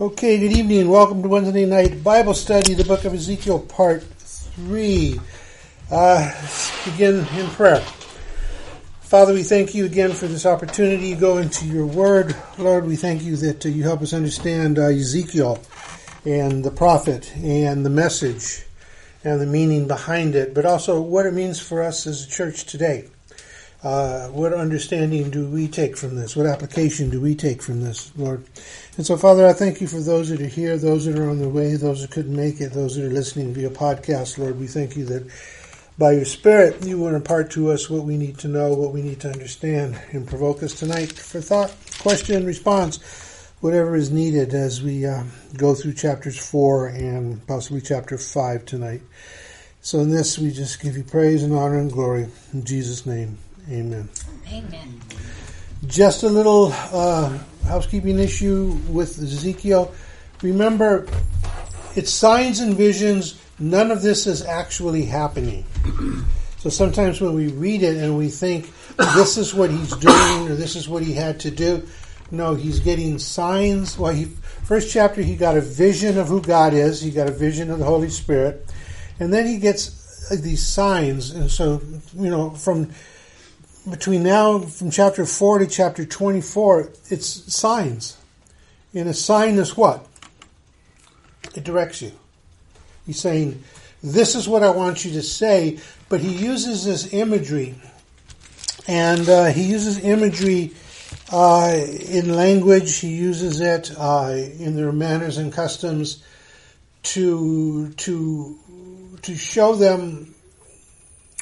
Okay, good evening. Welcome to Wednesday night Bible study, the book of Ezekiel, part three. Uh, begin in prayer. Father, we thank you again for this opportunity to go into your word. Lord, we thank you that uh, you help us understand uh, Ezekiel and the prophet and the message and the meaning behind it, but also what it means for us as a church today. Uh, what understanding do we take from this? What application do we take from this, Lord? And so, Father, I thank you for those that are here, those that are on their way, those that couldn't make it, those that are listening via podcast, Lord. We thank you that by your Spirit you will impart to us what we need to know, what we need to understand, and provoke us tonight for thought, question, response, whatever is needed as we uh, go through chapters 4 and possibly chapter 5 tonight. So, in this, we just give you praise and honor and glory. In Jesus' name. Amen. Amen. Just a little uh, housekeeping issue with Ezekiel. Remember, it's signs and visions. None of this is actually happening. So sometimes when we read it and we think this is what he's doing or this is what he had to do, no, he's getting signs. Well, he first chapter he got a vision of who God is. He got a vision of the Holy Spirit, and then he gets these signs. And so you know from between now from chapter 4 to chapter 24 it's signs. And a sign is what? It directs you. He's saying this is what i want you to say but he uses this imagery and uh, he uses imagery uh, in language. He uses it uh, in their manners and customs to to to show them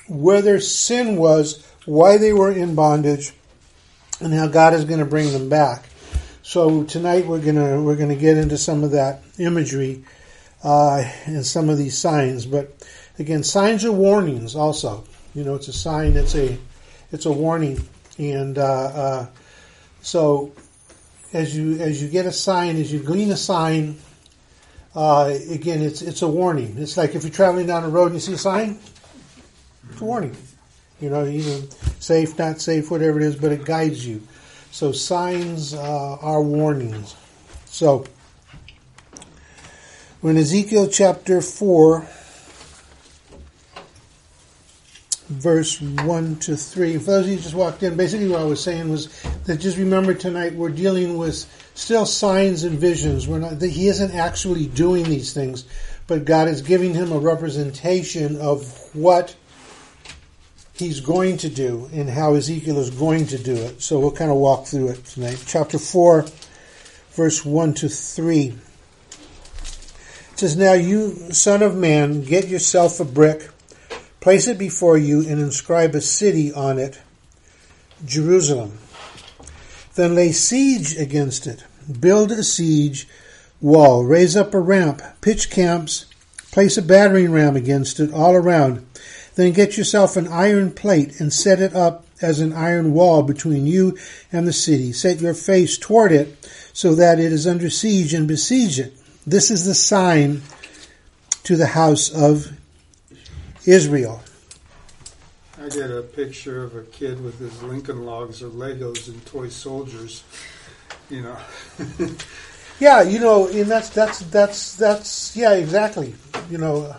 where their sin was why they were in bondage, and how God is going to bring them back. So tonight we're gonna we're gonna get into some of that imagery uh, and some of these signs. But again, signs are warnings. Also, you know, it's a sign. It's a it's a warning, and uh, uh, so as you as you get a sign, as you glean a sign, uh, again, it's it's a warning. It's like if you're traveling down the road and you see a sign, it's a warning. You know, either safe, not safe, whatever it is, but it guides you. So signs uh, are warnings. So, when Ezekiel chapter 4, verse 1 to 3, for those of you who just walked in, basically what I was saying was that just remember tonight we're dealing with still signs and visions. We're not, he isn't actually doing these things, but God is giving him a representation of what he's going to do and how Ezekiel is going to do it. So we'll kind of walk through it tonight. Chapter 4, verse 1 to 3. It says, Now you, son of man, get yourself a brick, place it before you, and inscribe a city on it, Jerusalem. Then lay siege against it, build a siege wall, raise up a ramp, pitch camps, place a battering ram against it all around then get yourself an iron plate and set it up as an iron wall between you and the city. Set your face toward it so that it is under siege and besiege it. This is the sign to the house of Israel. I get a picture of a kid with his Lincoln logs or Legos and toy soldiers. You know. yeah, you know, and that's that's that's that's yeah, exactly. You know,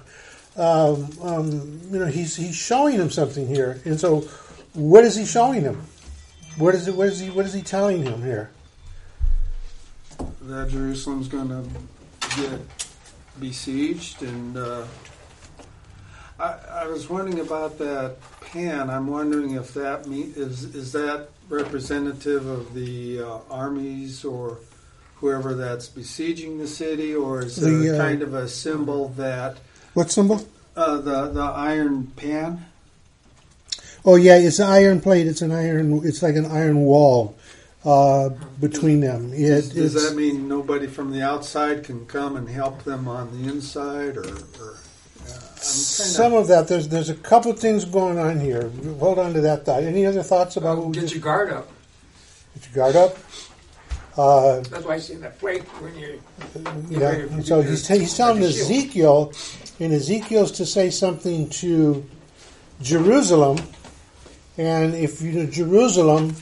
um, um, you know, he's he's showing him something here, and so what is he showing him? What is it? What is he? What is he telling him here? That Jerusalem's going to get besieged, and uh, I, I, was wondering about that pan. I'm wondering if that mean, is is that representative of the uh, armies or whoever that's besieging the city, or is it the, uh, kind of a symbol that what symbol? Uh, the the iron pan. Oh yeah, it's an iron plate. It's an iron. It's like an iron wall uh, between them. It, does, does that mean nobody from the outside can come and help them on the inside, or? or some of that. There's there's a couple of things going on here. Hold on to that thought. Any other thoughts about uh, what get your guard up? Get your guard up. Uh, That's why I see that plate when you. Yeah. So he's, t- he's telling Ezekiel in Ezekiel's to say something to Jerusalem, and if you know Jerusalem,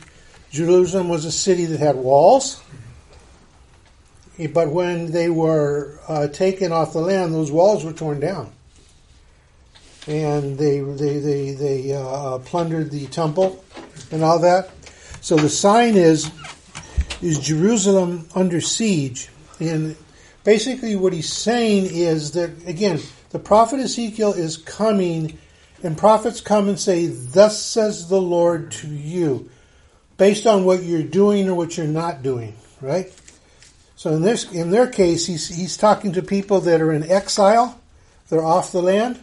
Jerusalem was a city that had walls, but when they were uh, taken off the land, those walls were torn down, and they they they they uh, plundered the temple and all that. So the sign is is Jerusalem under siege, and basically what he's saying is that again the prophet Ezekiel is coming, and prophets come and say, "Thus says the Lord to you," based on what you're doing or what you're not doing, right? So in this, in their case, he's he's talking to people that are in exile, they're off the land,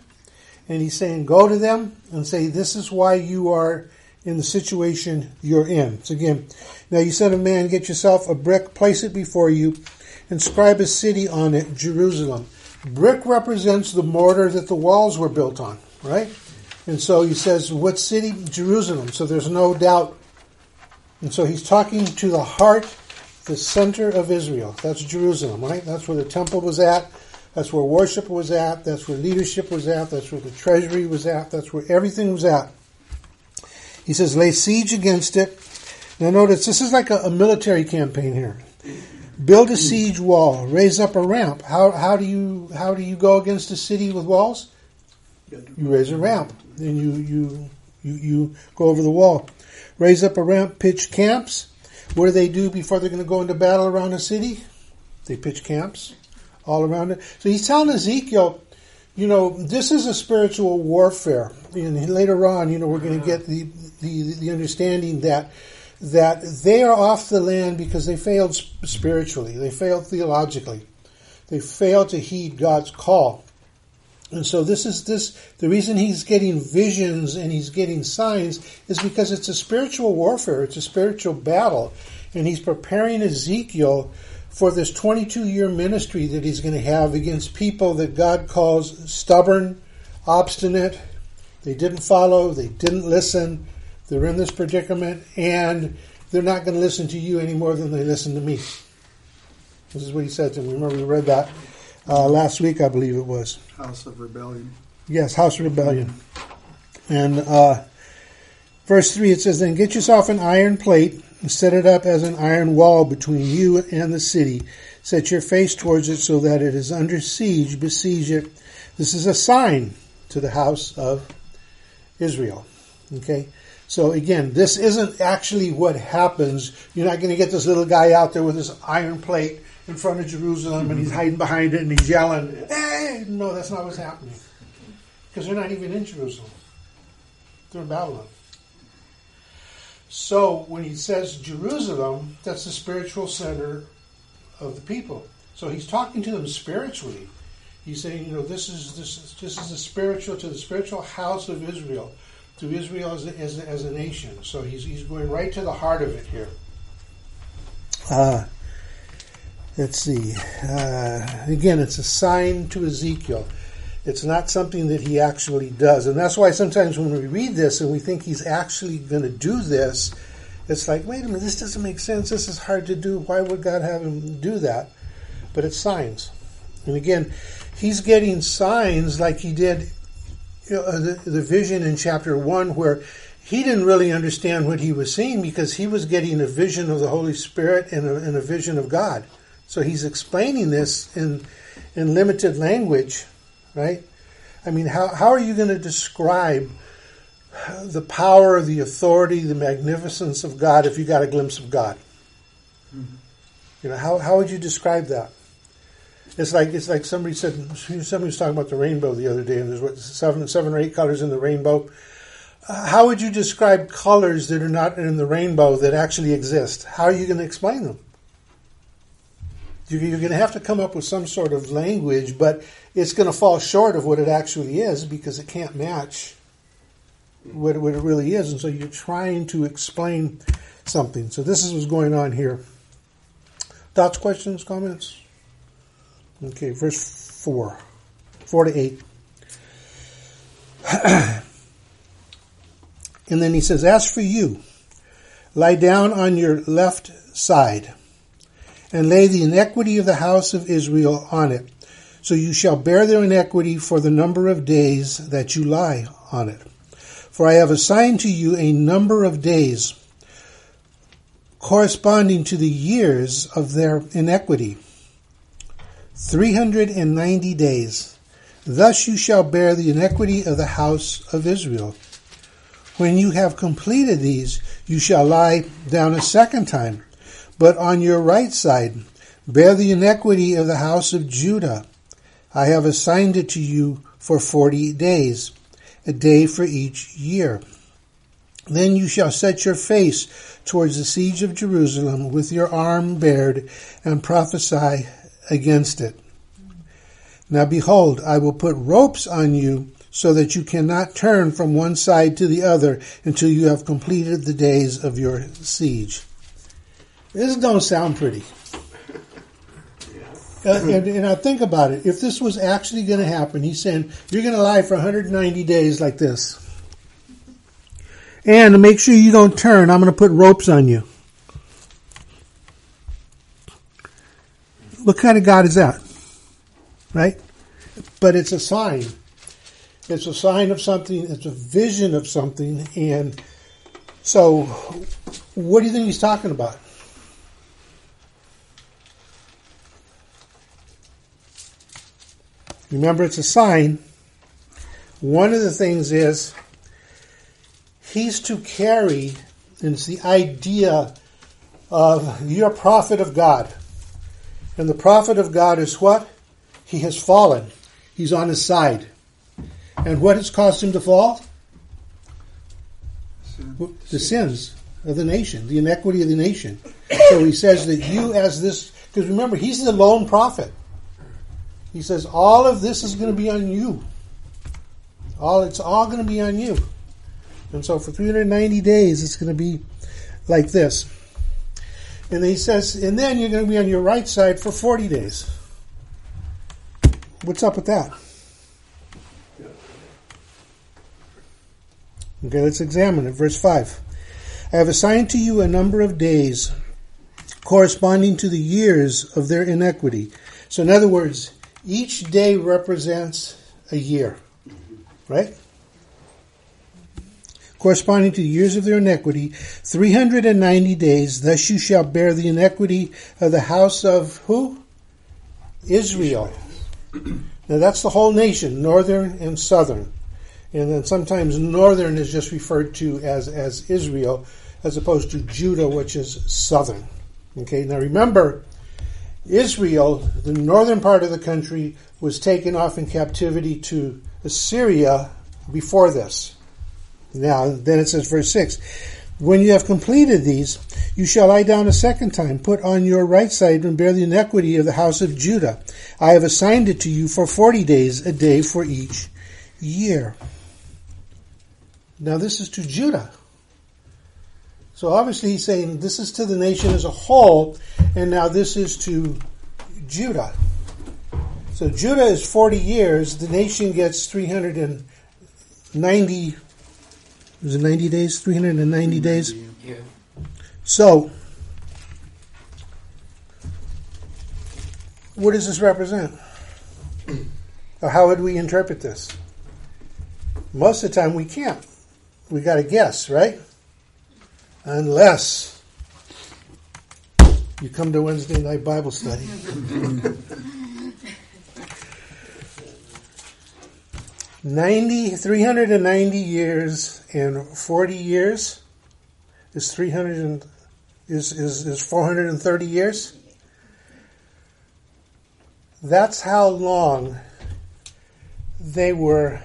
and he's saying, "Go to them and say, this is why you are." In the situation you're in. So again, now you son a man, get yourself a brick, place it before you, inscribe a city on it, Jerusalem. Brick represents the mortar that the walls were built on, right? And so he says, what city? Jerusalem. So there's no doubt. And so he's talking to the heart, the center of Israel. That's Jerusalem, right? That's where the temple was at. That's where worship was at. That's where leadership was at. That's where the treasury was at. That's where everything was at. He says, lay siege against it. Now notice, this is like a, a military campaign here. Build a siege wall, raise up a ramp. How, how do you how do you go against a city with walls? You raise a ramp, then you you you, you go over the wall. Raise up a ramp, pitch camps. What do they do before they're going to go into battle around a city? They pitch camps all around it. So he's telling Ezekiel, you know, this is a spiritual warfare. And later on, you know, we're going to get the, the, the understanding that that they are off the land because they failed spiritually, they failed theologically, they failed to heed God's call. And so this is this the reason he's getting visions and he's getting signs is because it's a spiritual warfare, it's a spiritual battle, and he's preparing Ezekiel for this 22 year ministry that he's going to have against people that God calls stubborn, obstinate, they didn't follow, they didn't listen, they're in this predicament, and they're not going to listen to you any more than they listen to me. This is what he said to me. Remember, we read that uh, last week, I believe it was. House of Rebellion. Yes, House of Rebellion. And uh, verse 3, it says, Then get yourself an iron plate and set it up as an iron wall between you and the city. Set your face towards it so that it is under siege. Besiege it. This is a sign to the house of Israel. Okay? So again, this isn't actually what happens. You're not going to get this little guy out there with this iron plate in front of Jerusalem and he's mm-hmm. hiding behind it and he's yelling, hey! No, that's not what's happening. Because they're not even in Jerusalem. They're in Babylon. So when he says Jerusalem, that's the spiritual center of the people. So he's talking to them spiritually. He's saying, you know, this is this is, this is the spiritual to the spiritual house of Israel, to Israel as a, as a, as a nation. So he's he's going right to the heart of it here. Uh, let's see. Uh, again, it's a sign to Ezekiel. It's not something that he actually does, and that's why sometimes when we read this and we think he's actually going to do this, it's like, wait a minute, this doesn't make sense. This is hard to do. Why would God have him do that? But it's signs. And again, he's getting signs like he did you know, the, the vision in chapter 1 where he didn't really understand what he was seeing because he was getting a vision of the Holy Spirit and a, and a vision of God. So he's explaining this in in limited language, right? I mean, how, how are you going to describe the power, the authority, the magnificence of God if you got a glimpse of God? Mm-hmm. You know, how, how would you describe that? It's like it's like somebody said. Somebody was talking about the rainbow the other day, and there's what seven seven or eight colors in the rainbow. Uh, how would you describe colors that are not in the rainbow that actually exist? How are you going to explain them? You're going to have to come up with some sort of language, but it's going to fall short of what it actually is because it can't match what, what it really is. And so you're trying to explain something. So this is what's going on here. Thoughts, questions, comments? Okay, verse 4. 4 to 8. and then he says, As for you, lie down on your left side, and lay the iniquity of the house of Israel on it. So you shall bear their iniquity for the number of days that you lie on it. For I have assigned to you a number of days corresponding to the years of their iniquity 390 days. Thus you shall bear the iniquity of the house of Israel. When you have completed these, you shall lie down a second time, but on your right side, bear the iniquity of the house of Judah. I have assigned it to you for forty days, a day for each year. Then you shall set your face towards the siege of Jerusalem with your arm bared and prophesy against it. Now behold, I will put ropes on you so that you cannot turn from one side to the other until you have completed the days of your siege. This don't sound pretty. Uh, and, and I think about it. If this was actually going to happen, he's saying you're going to lie for 190 days like this. And to make sure you don't turn, I'm going to put ropes on you. What kind of God is that? Right? But it's a sign. It's a sign of something, it's a vision of something. And so, what do you think he's talking about? Remember, it's a sign. One of the things is he's to carry, and it's the idea of you're a prophet of God. And the prophet of God is what? He has fallen. He's on his side. And what has caused him to fall? The sins of the nation, the inequity of the nation. So he says that you, as this, because remember, he's the lone prophet. He says all of this is going to be on you. All it's all going to be on you. And so for 390 days, it's going to be like this. And he says, and then you're going to be on your right side for 40 days. What's up with that? Okay, let's examine it. Verse 5. I have assigned to you a number of days corresponding to the years of their iniquity. So, in other words, each day represents a year, right? Corresponding to the years of their iniquity, 390 days, thus you shall bear the iniquity of the house of who? Israel. Now that's the whole nation, northern and southern. And then sometimes northern is just referred to as, as Israel, as opposed to Judah, which is southern. Okay, now remember, Israel, the northern part of the country, was taken off in captivity to Assyria before this. Now, then it says, verse 6 When you have completed these, you shall lie down a second time, put on your right side, and bear the iniquity of the house of Judah. I have assigned it to you for forty days, a day for each year. Now, this is to Judah. So obviously he's saying this is to the nation as a whole, and now this is to Judah. So Judah is 40 years, the nation gets 390, is it 90 days? 390 days? Yeah. So, what does this represent? Or how would we interpret this? Most of the time we can't. We got to guess, right? Unless you come to Wednesday night Bible study. Ninety, 390 years and 40 years is 300 and, is, is, is 430 years. That's how long they were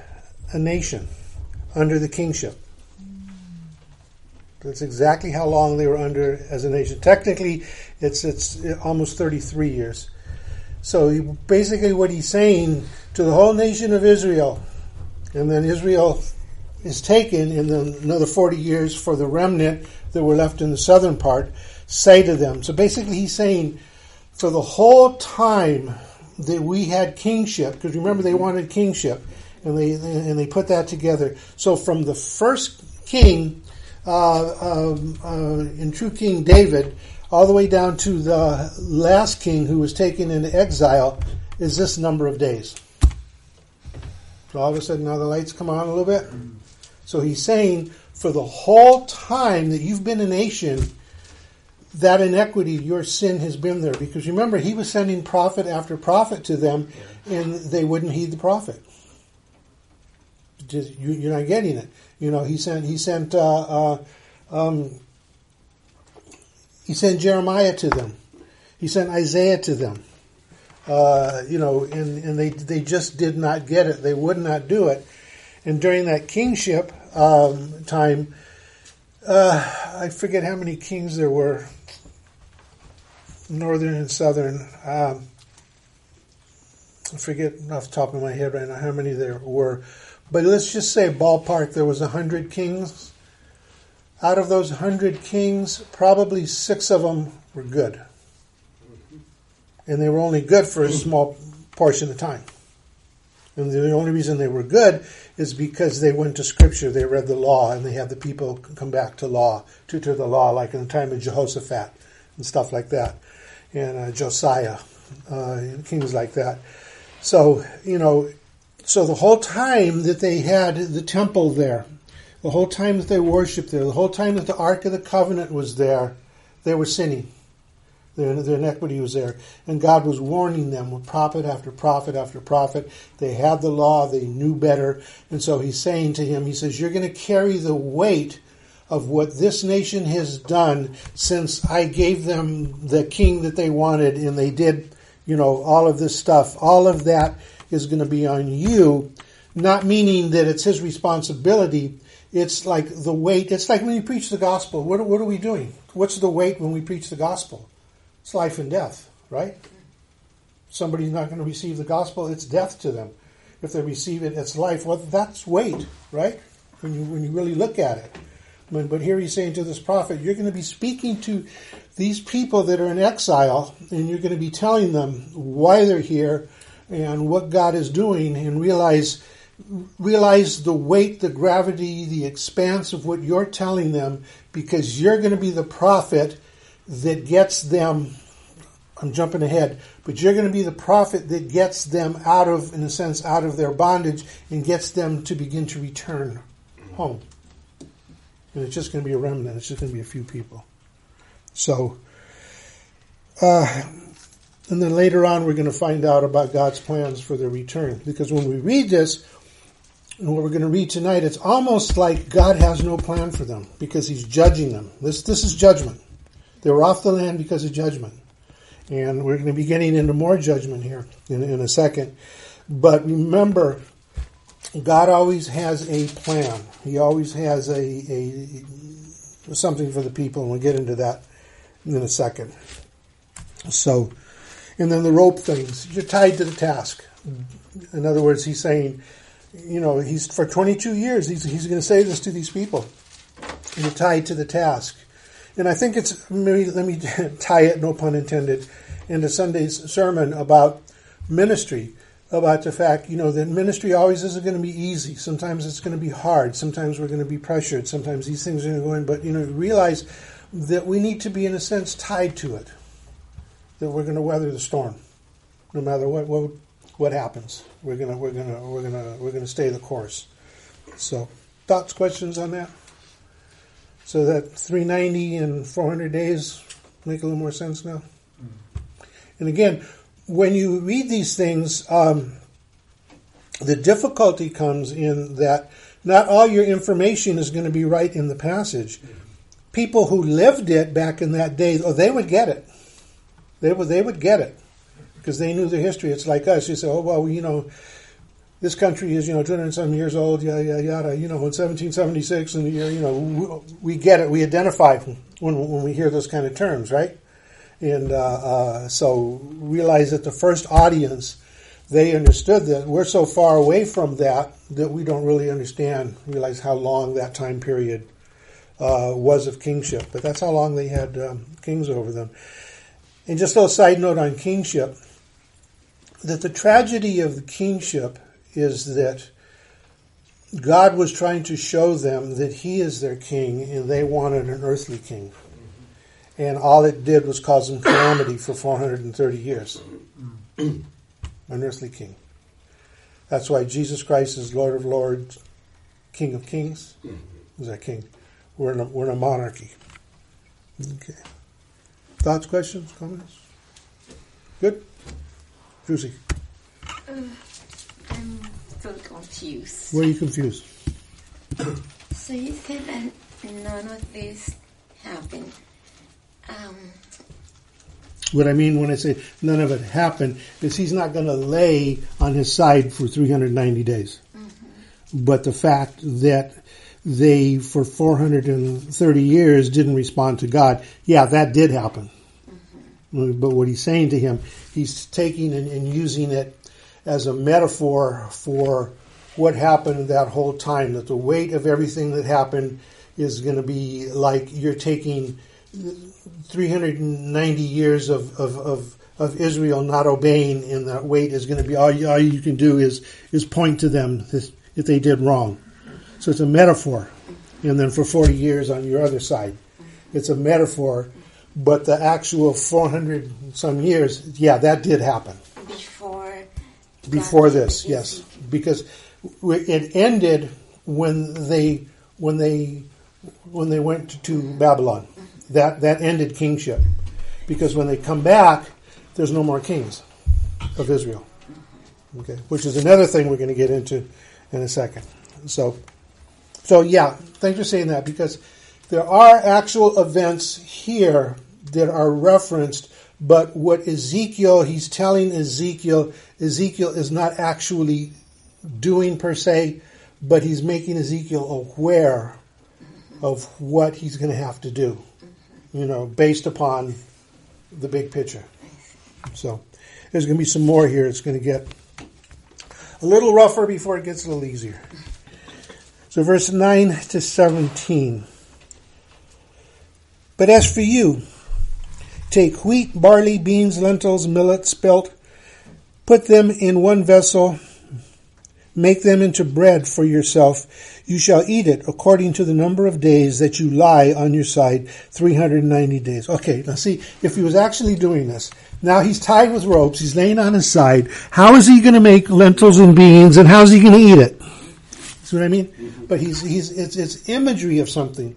a nation under the kingship. That's exactly how long they were under as a nation. Technically, it's it's almost 33 years. So basically, what he's saying to the whole nation of Israel, and then Israel is taken in the, another 40 years for the remnant that were left in the southern part, say to them. So basically, he's saying for the whole time that we had kingship, because remember they wanted kingship, and they and they put that together. So from the first king uh, um, uh, in true King David, all the way down to the last king who was taken into exile, is this number of days. So all of a sudden now the lights come on a little bit. So he's saying for the whole time that you've been a nation, that inequity, your sin has been there. Because remember, he was sending prophet after prophet to them, and they wouldn't heed the prophet. Just, you, you're not getting it. You know, he sent he sent uh, uh, um, he sent Jeremiah to them. He sent Isaiah to them. Uh, you know, and, and they they just did not get it. They would not do it. And during that kingship um, time, uh, I forget how many kings there were, northern and southern. Um, I forget off the top of my head right now how many there were, but let's just say ballpark there was a hundred kings. Out of those hundred kings, probably six of them were good, and they were only good for a small portion of time. And the only reason they were good is because they went to Scripture, they read the law, and they had the people come back to law, to, to the law, like in the time of Jehoshaphat and stuff like that, and uh, Josiah, uh, kings like that. So, you know, so the whole time that they had the temple there, the whole time that they worshiped there, the whole time that the Ark of the Covenant was there, they were sinning. Their, iniquity was there. And God was warning them with prophet after prophet after prophet. They had the law, they knew better. And so he's saying to him, he says, You're going to carry the weight of what this nation has done since I gave them the king that they wanted and they did, you know, all of this stuff. All of that is going to be on you. Not meaning that it's his responsibility. It's like the weight. It's like when you preach the gospel. What, what are we doing? What's the weight when we preach the gospel? It's life and death, right? Somebody's not going to receive the gospel, it's death to them. If they receive it, it's life. Well, that's weight, right? When you when you really look at it. But, but here he's saying to this prophet, you're going to be speaking to these people that are in exile, and you're going to be telling them why they're here and what God is doing, and realize realize the weight, the gravity, the expanse of what you're telling them, because you're going to be the prophet that gets them, I'm jumping ahead, but you're going to be the prophet that gets them out of, in a sense, out of their bondage and gets them to begin to return home. And it's just going to be a remnant, it's just going to be a few people. So, uh, and then later on, we're going to find out about God's plans for their return. Because when we read this, and what we're going to read tonight, it's almost like God has no plan for them because He's judging them. This, this is judgment. They were off the land because of judgment. And we're going to be getting into more judgment here in, in a second. But remember, God always has a plan. He always has a, a something for the people, and we'll get into that in a second. So, and then the rope things. You're tied to the task. In other words, he's saying, you know, he's for 22 years, he's, he's going to say this to these people. You're tied to the task. And I think it's maybe let me tie it, no pun intended, into Sunday's sermon about ministry, about the fact, you know, that ministry always isn't going to be easy. Sometimes it's going to be hard. Sometimes we're going to be pressured. Sometimes these things are going to go in. But, you know, realize that we need to be, in a sense, tied to it. That we're going to weather the storm, no matter what what, what happens. We're gonna we're gonna we're gonna we're gonna stay the course. So, thoughts, questions on that? So that 390 and 400 days make a little more sense now. And again, when you read these things, um, the difficulty comes in that not all your information is going to be right in the passage. People who lived it back in that day, oh, they would get it. They would they would get it because they knew the history. It's like us. You say, oh well, you know, this country is, you know, 200 some years old, yada, yada, yada, you know, in 1776, and, you know, we, we get it, we identify when, when we hear those kind of terms, right? And uh, uh, so realize that the first audience, they understood that we're so far away from that that we don't really understand, realize how long that time period uh, was of kingship. But that's how long they had um, kings over them. And just a little side note on kingship, that the tragedy of the kingship is that God was trying to show them that He is their king and they wanted an earthly king. And all it did was cause them calamity for 430 years. an earthly king. That's why Jesus Christ is Lord of Lords, King of Kings. Is that king? We're in a, we're in a monarchy. Okay. Thoughts, questions, comments? Good? Juicy. Um, I'm so confused. Where are you confused? So you said that none of this happened. Um, What I mean when I say none of it happened is he's not going to lay on his side for 390 days. But the fact that they, for 430 years, didn't respond to God, yeah, that did happen. But what he's saying to him, he's taking and, and using it as a metaphor for what happened that whole time, that the weight of everything that happened is going to be like you're taking 390 years of, of, of, of Israel not obeying, and that weight is going to be all you, all you can do is, is point to them if they did wrong. So it's a metaphor. And then for 40 years on your other side, it's a metaphor. But the actual 400 some years, yeah, that did happen. Before this, yes, because it ended when they when they when they went to Babylon. Mm-hmm. That that ended kingship, because when they come back, there's no more kings of Israel. Mm-hmm. Okay, which is another thing we're going to get into in a second. So, so yeah, thanks for saying that because there are actual events here that are referenced, but what Ezekiel, he's telling Ezekiel, Ezekiel is not actually doing per se, but he's making Ezekiel aware of what he's going to have to do, you know, based upon the big picture. So there's going to be some more here. It's going to get a little rougher before it gets a little easier. So verse 9 to 17. But as for you, take wheat, barley, beans, lentils, millet, spelt, put them in one vessel, make them into bread for yourself. You shall eat it according to the number of days that you lie on your side, 390 days. Okay, now see, if he was actually doing this, now he's tied with ropes, he's laying on his side. How is he going to make lentils and beans, and how's he going to eat it? See what I mean? Mm-hmm. But he's, he's, it's, it's imagery of something.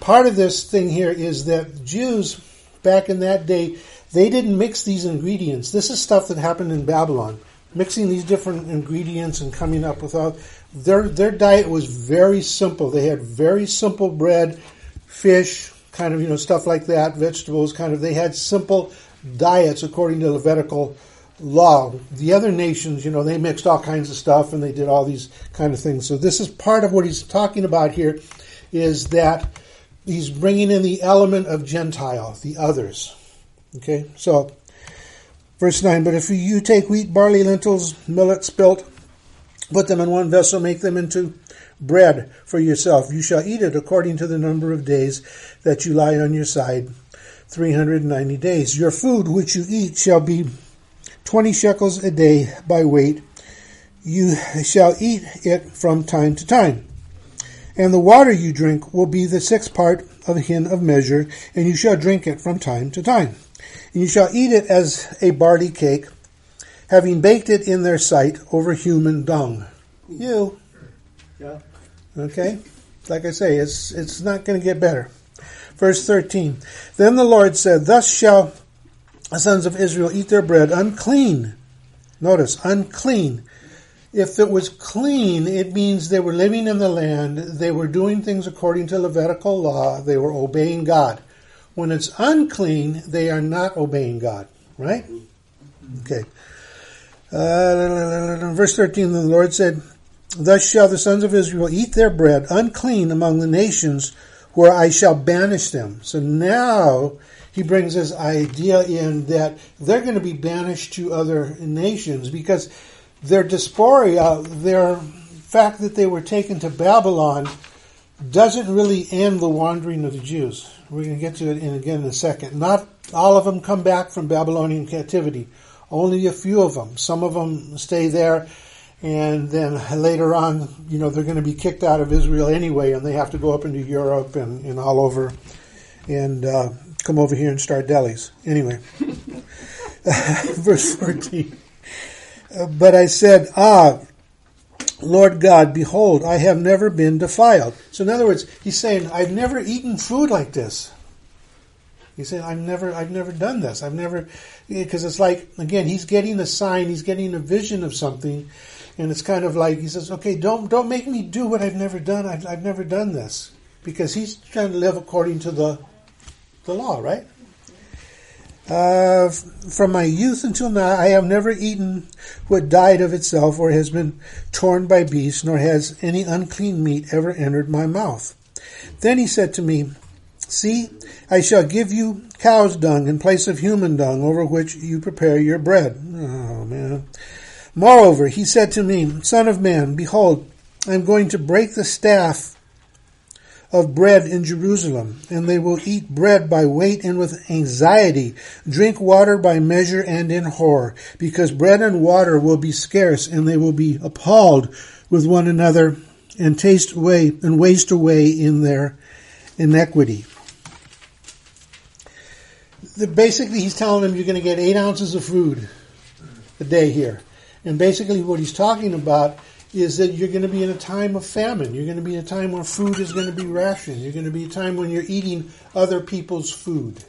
Part of this thing here is that Jews, back in that day, they didn't mix these ingredients. This is stuff that happened in Babylon. Mixing these different ingredients and coming up with all, their, their diet was very simple. They had very simple bread, fish, kind of, you know, stuff like that, vegetables, kind of, they had simple diets according to Levitical law. The other nations, you know, they mixed all kinds of stuff and they did all these kind of things. So this is part of what he's talking about here is that he's bringing in the element of Gentile, the others. Okay, so verse 9, but if you take wheat, barley, lentils, millet, spelt, put them in one vessel, make them into bread for yourself. You shall eat it according to the number of days that you lie on your side, 390 days. Your food which you eat shall be 20 shekels a day by weight. You shall eat it from time to time. And the water you drink will be the sixth part of a hin of measure, and you shall drink it from time to time. And you shall eat it as a barley cake, having baked it in their sight over human dung. You. Yeah. Okay? Like I say, it's, it's not going to get better. Verse 13. Then the Lord said, Thus shall the sons of Israel eat their bread unclean. Notice, unclean. If it was clean, it means they were living in the land, they were doing things according to Levitical law, they were obeying God. When it's unclean, they are not obeying God, right? Okay. Uh, verse 13, the Lord said, Thus shall the sons of Israel eat their bread unclean among the nations where I shall banish them. So now he brings this idea in that they're going to be banished to other nations because their diaspora, their fact that they were taken to Babylon, doesn't really end the wandering of the Jews. We're going to get to it in again in a second. Not all of them come back from Babylonian captivity. Only a few of them. Some of them stay there, and then later on, you know, they're going to be kicked out of Israel anyway, and they have to go up into Europe and, and all over, and uh, come over here and start delis. Anyway, verse 14. But I said, Ah, Lord God, behold, I have never been defiled. So, in other words, he's saying, I've never eaten food like this. He said, "I've never, I've never done this. I've never, because it's like again, he's getting a sign, he's getting a vision of something, and it's kind of like he says, "Okay, don't, don't make me do what I've never done. I've, I've never done this," because he's trying to live according to the, the law, right? Uh, from my youth until now, I have never eaten what died of itself or has been torn by beasts, nor has any unclean meat ever entered my mouth. Then he said to me, See, I shall give you cow's dung in place of human dung, over which you prepare your bread. Oh, man. Moreover, he said to me, Son of man, behold, I am going to break the staff of bread in Jerusalem, and they will eat bread by weight and with anxiety, drink water by measure and in horror, because bread and water will be scarce, and they will be appalled with one another, and taste away and waste away in their iniquity. The, basically, he's telling them you're going to get eight ounces of food a day here, and basically what he's talking about is that you're going to be in a time of famine. You're going to be in a time where food is going to be rationed. You're going to be a time when you're eating other people's food.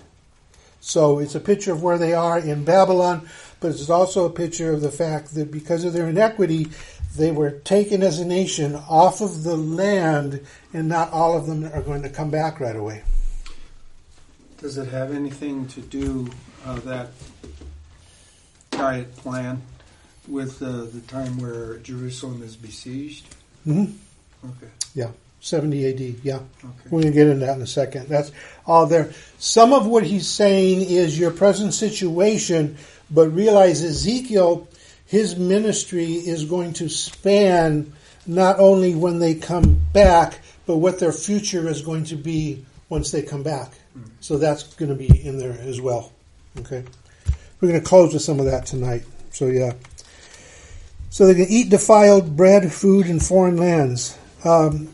So it's a picture of where they are in Babylon, but it's also a picture of the fact that because of their inequity, they were taken as a nation off of the land, and not all of them are going to come back right away. Does it have anything to do, uh, that diet plan, with uh, the time where Jerusalem is besieged? hmm Okay, Yeah, 70 AD. Yeah. okay. We're going to get into that in a second. That's all there. Some of what he's saying is your present situation, but realize Ezekiel, his ministry is going to span not only when they come back, but what their future is going to be once they come back. So that's going to be in there as well. Okay. We're going to close with some of that tonight. So yeah. So they can eat defiled bread, food in foreign lands. Um,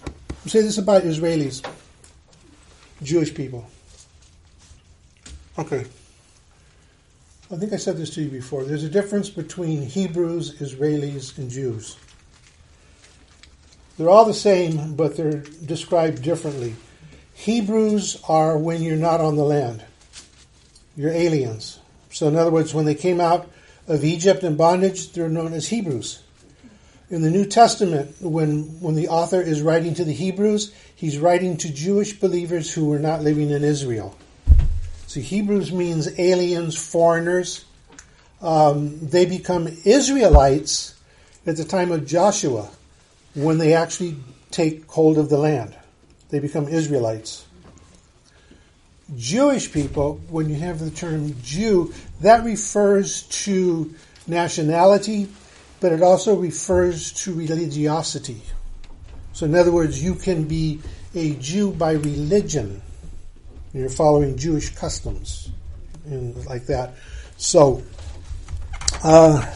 say this about Israelis, Jewish people. Okay. I think I said this to you before. There's a difference between Hebrews, Israelis, and Jews. They're all the same, but they're described differently. Hebrews are when you're not on the land. You're aliens. So, in other words, when they came out of Egypt in bondage, they're known as Hebrews. In the New Testament, when, when the author is writing to the Hebrews, he's writing to Jewish believers who were not living in Israel. So Hebrews means aliens, foreigners. Um, they become Israelites at the time of Joshua when they actually take hold of the land. They become Israelites. Jewish people, when you have the term Jew, that refers to nationality, but it also refers to religiosity. So, in other words, you can be a Jew by religion. You're following Jewish customs and like that. So, uh,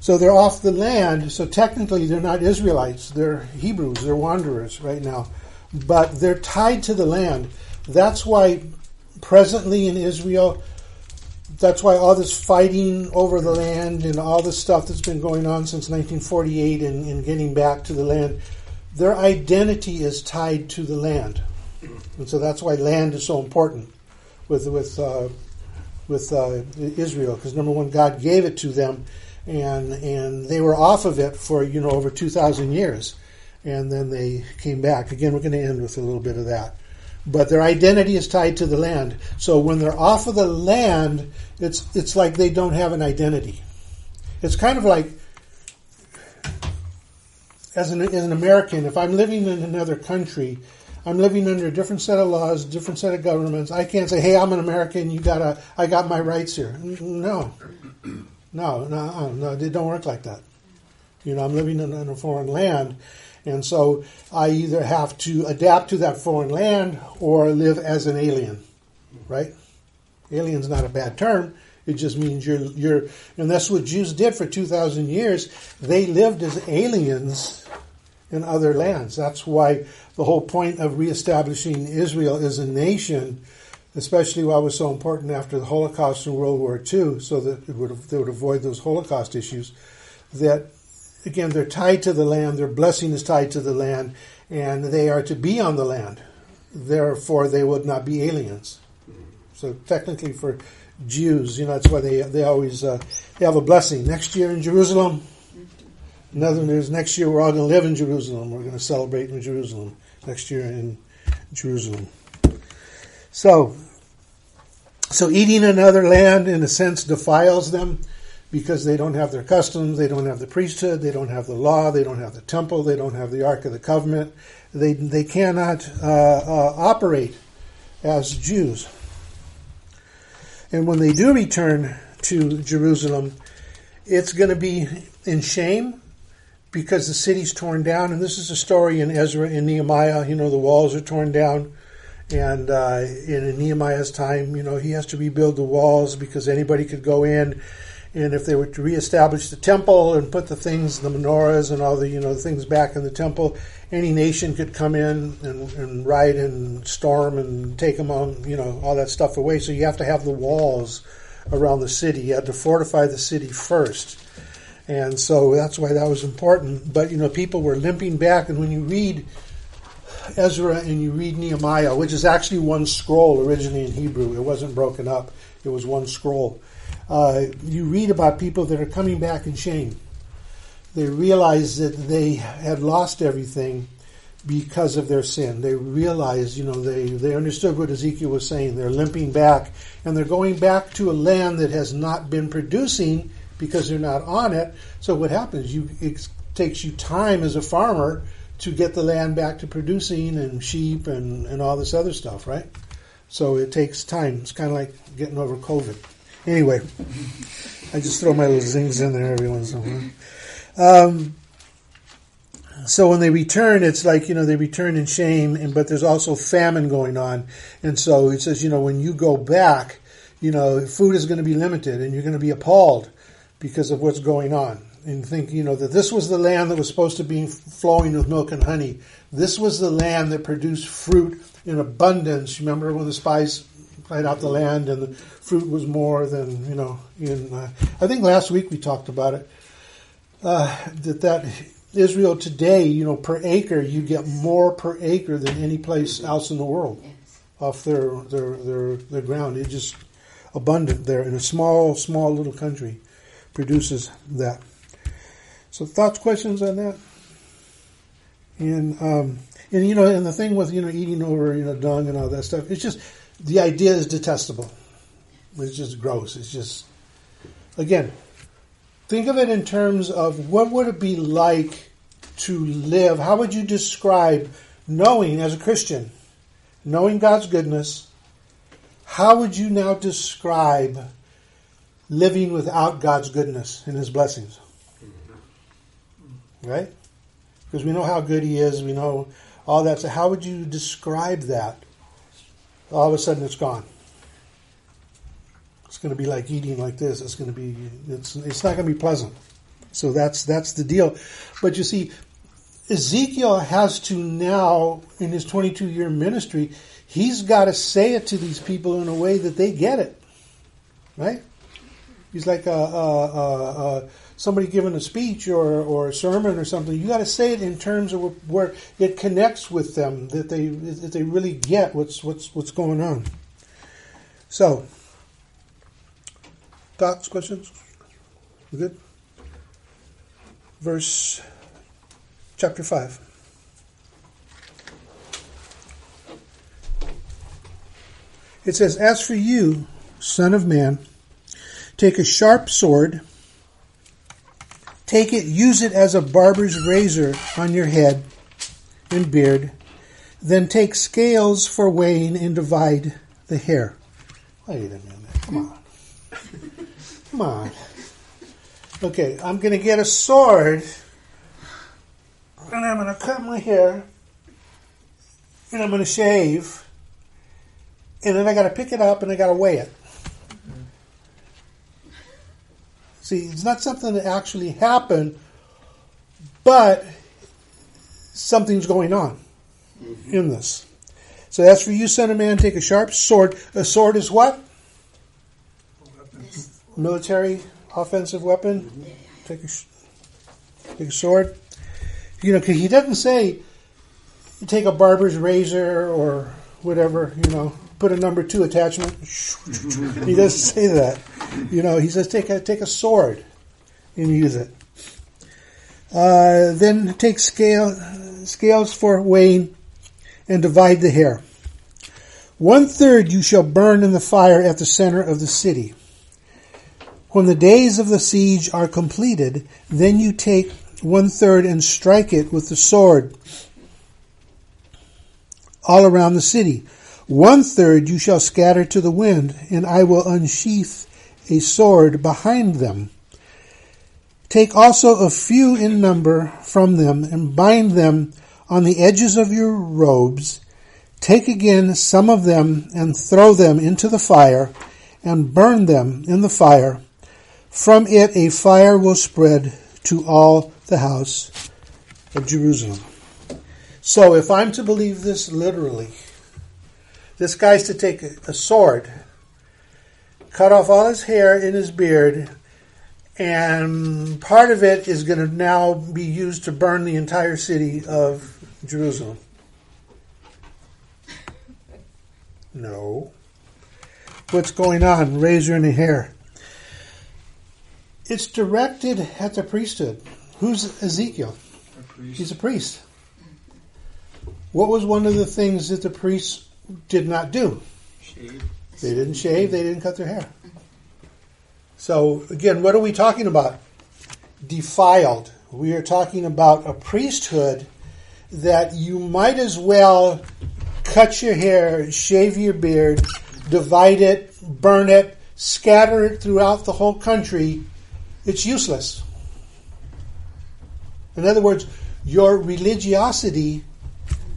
so they're off the land. So technically, they're not Israelites. They're Hebrews. They're wanderers right now, but they're tied to the land. That's why presently in Israel, that's why all this fighting over the land and all this stuff that's been going on since 1948 and, and getting back to the land, their identity is tied to the land, and so that's why land is so important with with uh, with uh, Israel because number one, God gave it to them, and and they were off of it for you know over two thousand years, and then they came back. Again, we're going to end with a little bit of that but their identity is tied to the land. So when they're off of the land, it's it's like they don't have an identity. It's kind of like as an, as an American, if I'm living in another country, I'm living under a different set of laws, different set of governments. I can't say, "Hey, I'm an American. You gotta, I got my rights here." No, no, no, no. They don't work like that. You know, I'm living in, in a foreign land, and so I either have to adapt to that foreign land or live as an alien, right? Alien's not a bad term. It just means you're you're, and that's what Jews did for two thousand years. They lived as aliens in other lands. That's why the whole point of reestablishing Israel as a nation, especially why it was so important after the Holocaust and World War II, so that it would they would avoid those Holocaust issues. That again, they're tied to the land. Their blessing is tied to the land, and they are to be on the land. Therefore, they would not be aliens. So technically for Jews, you know, that's why they they always uh, they have a blessing. Next year in Jerusalem, another news. Next year we're all going to live in Jerusalem. We're going to celebrate in Jerusalem next year in Jerusalem. So, so eating another land in a sense defiles them because they don't have their customs, they don't have the priesthood, they don't have the law, they don't have the temple, they don't have the Ark of the Covenant. They they cannot uh, uh, operate as Jews. And when they do return to Jerusalem, it's going to be in shame because the city's torn down. And this is a story in Ezra and Nehemiah. You know, the walls are torn down. And uh, in Nehemiah's time, you know, he has to rebuild the walls because anybody could go in. And if they were to reestablish the temple and put the things, the menorahs and all the, you know, the things back in the temple, any nation could come in and, and and storm and take them on, you know, all that stuff away. So you have to have the walls around the city. You had to fortify the city first. And so that's why that was important. But, you know, people were limping back. And when you read Ezra and you read Nehemiah, which is actually one scroll originally in Hebrew, it wasn't broken up, it was one scroll. Uh, you read about people that are coming back in shame. They realize that they had lost everything because of their sin. They realized, you know, they, they understood what Ezekiel was saying. They're limping back and they're going back to a land that has not been producing because they're not on it. So what happens? You, it takes you time as a farmer to get the land back to producing and sheep and, and all this other stuff, right? So it takes time. It's kind of like getting over COVID. Anyway, I just throw my little zings in there every once in a while. Um, so when they return, it's like you know they return in shame, and but there's also famine going on, and so it says you know when you go back, you know food is going to be limited, and you're going to be appalled because of what's going on, and think you know that this was the land that was supposed to be flowing with milk and honey. This was the land that produced fruit in abundance. Remember when the spies right out the land, and the fruit was more than you know. In uh, I think last week we talked about it. Uh, that that Israel today, you know, per acre, you get more per acre than any place else in the world off their their their their ground. It's just abundant there in a small small little country produces that. So thoughts, questions on that? And um, and you know, and the thing with you know eating over you know dung and all that stuff, it's just the idea is detestable. It's just gross. It's just again, think of it in terms of what would it be like to live? How would you describe knowing as a Christian, knowing God's goodness? How would you now describe living without God's goodness and His blessings? Right? Because we know how good He is, we know all that. So, how would you describe that? All of a sudden, it's gone. It's going to be like eating like this. It's going to be. It's. It's not going to be pleasant. So that's that's the deal. But you see, Ezekiel has to now, in his 22 year ministry, he's got to say it to these people in a way that they get it. Right? He's like a, uh, uh, somebody giving a speech or, or a sermon or something. You got to say it in terms of where it connects with them, that they that they really get what's what's what's going on. So, thoughts, questions? We good? Verse chapter five. It says, As for you, son of man, take a sharp sword, take it, use it as a barber's razor on your head and beard, then take scales for weighing and divide the hair. Wait a minute. Come on. Come on. Okay, I'm going to get a sword and I'm going to cut my hair and I'm going to shave and then I got to pick it up and I got to weigh it. See, it's not something that actually happened, but something's going on mm-hmm. in this. So that's for you, son of man, take a sharp sword. A sword is what? Military offensive weapon. Mm-hmm. Take a take a sword. You know, 'cause he doesn't say take a barber's razor or whatever. You know, put a number two attachment. he doesn't say that. You know, he says take a take a sword and use it. Uh, then take scale scales for weighing and divide the hair. One third you shall burn in the fire at the center of the city. When the days of the siege are completed, then you take one third and strike it with the sword all around the city. One third you shall scatter to the wind, and I will unsheath a sword behind them. Take also a few in number from them, and bind them on the edges of your robes. Take again some of them, and throw them into the fire, and burn them in the fire. From it a fire will spread to all the house of Jerusalem. So if I'm to believe this literally, this guy's to take a sword, cut off all his hair in his beard, and part of it is going to now be used to burn the entire city of Jerusalem. No. What's going on? Razor in the hair. It's directed at the priesthood. Who's Ezekiel? He's a priest. What was one of the things that the priests did not do? Shade. They didn't shave, they didn't cut their hair. So, again, what are we talking about? Defiled. We are talking about a priesthood that you might as well cut your hair, shave your beard, divide it, burn it, scatter it throughout the whole country. It's useless. In other words, your religiosity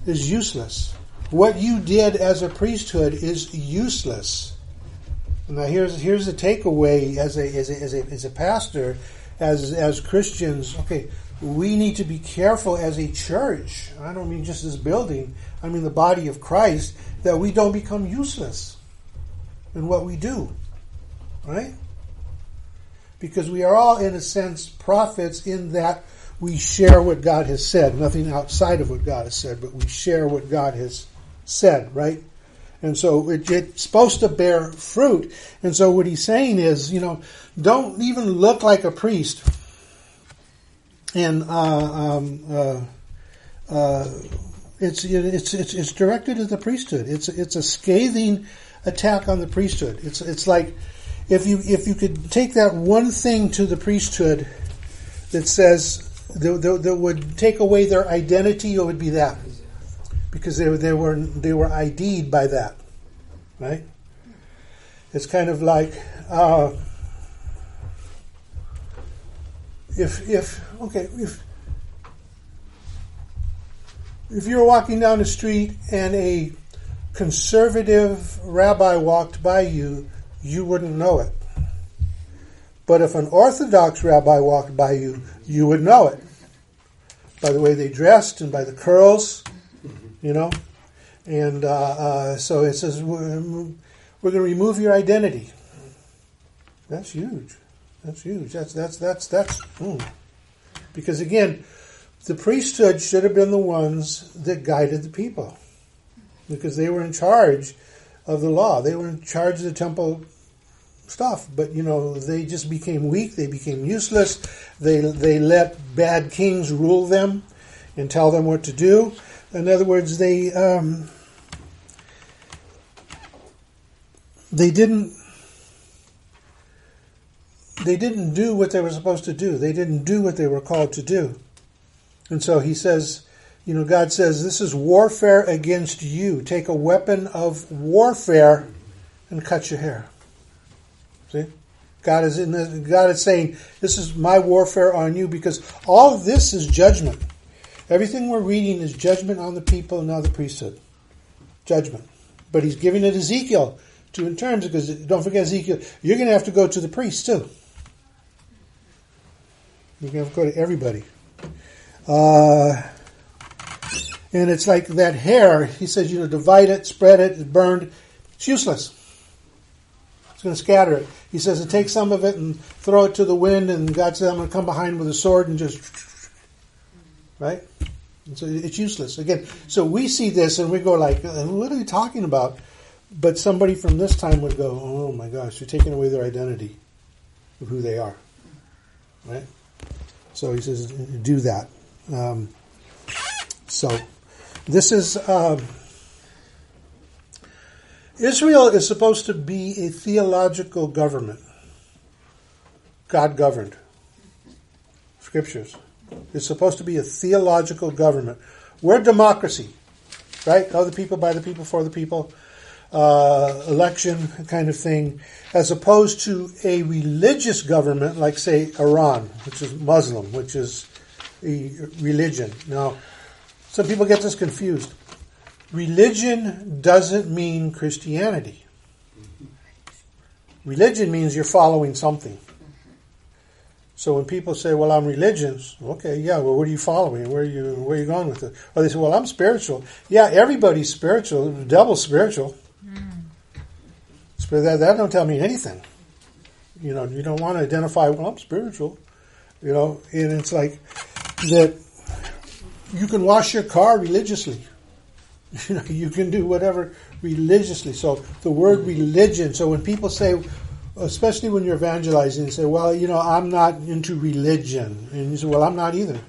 is useless. What you did as a priesthood is useless. Now here's here's the takeaway as a as a as a, as a pastor, as as Christians. Okay, we need to be careful as a church. I don't mean just this building. I mean the body of Christ that we don't become useless in what we do, right? Because we are all, in a sense, prophets in that we share what God has said, nothing outside of what God has said, but we share what God has said, right? And so it, it's supposed to bear fruit. And so what he's saying is, you know, don't even look like a priest. And uh, um, uh, uh, it's, it's it's it's directed at the priesthood. It's it's a scathing attack on the priesthood. It's it's like if you if you could take that one thing to the priesthood that says that, that, that would take away their identity, it would be that because they, they were they were ID'd by that, right? It's kind of like uh, if if okay if if you were walking down the street and a conservative rabbi walked by you, you wouldn't know it. But if an Orthodox rabbi walked by you, you would know it by the way they dressed and by the curls, you know. And uh, uh, so it says we're, going to remove your identity. That's huge. That's huge. That's that's that's that's mm. because again, the priesthood should have been the ones that guided the people because they were in charge of the law. They were in charge of the temple stuff. But you know, they just became weak. They became useless. They they let bad kings rule them and tell them what to do. In other words, they um, they didn't they didn't do what they were supposed to do. They didn't do what they were called to do. And so he says, you know, God says, this is warfare against you. Take a weapon of warfare and cut your hair. See? God is in this, God is saying, this is my warfare on you because all this is judgment. Everything we're reading is judgment on the people and on the priesthood. Judgment. But he's giving it Ezekiel to in terms because don't forget Ezekiel, you're going to have to go to the priest too. You're going to have to go to everybody. Uh, and it's like that hair, he says, you know, divide it, spread it, it's burned. It's useless. It's going to scatter it. He says to take some of it and throw it to the wind, and God says, I'm going to come behind with a sword and just, right? And so it's useless. Again, so we see this and we go like, what are you talking about? But somebody from this time would go, oh my gosh, you're taking away their identity of who they are. Right? So he says, do that. Um, so this is. Um, Israel is supposed to be a theological government. God governed. Scriptures. It's supposed to be a theological government. We're democracy, right? Of the people, by the people, for the people. Uh, election kind of thing, as opposed to a religious government like, say, Iran, which is Muslim, which is a religion. Now, some people get this confused. Religion doesn't mean Christianity. Religion means you're following something. So when people say, "Well, I'm religious," okay, yeah. Well, what are you following? Where are you? Where are you going with it? Or they say, "Well, I'm spiritual." Yeah, everybody's spiritual. The devil's spiritual. Hmm. So that that don't tell me anything. You know, you don't want to identify. Well, I'm spiritual. You know, and it's like that. You can wash your car religiously. You know, you can do whatever religiously. So the word religion. So when people say, especially when you're evangelizing, and say, "Well, you know, I'm not into religion," and you say, "Well, I'm not either."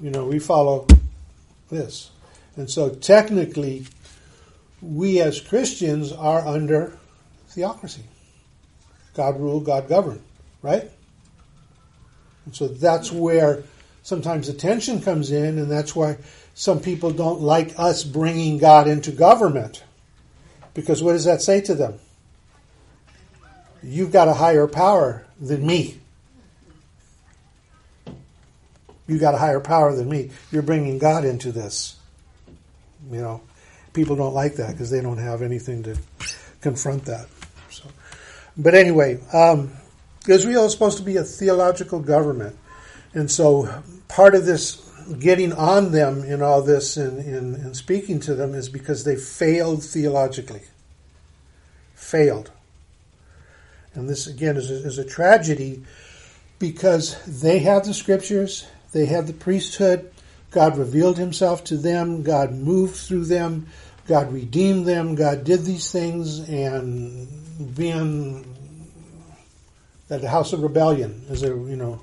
You know, we follow this, and so technically, we as Christians are under theocracy. God rule, God govern, right? And so that's where sometimes the tension comes in, and that's why some people don't like us bringing God into government. Because what does that say to them? You've got a higher power than me. You've got a higher power than me. You're bringing God into this. You know, people don't like that because they don't have anything to confront that. So, but anyway, um, Israel is supposed to be a theological government, and so part of this getting on them in all this and, and, and speaking to them is because they failed theologically. Failed. And this, again, is a, is a tragedy because they have the scriptures, they have the priesthood, God revealed himself to them, God moved through them, God redeemed them, God did these things, and being at the house of rebellion, as a, you know,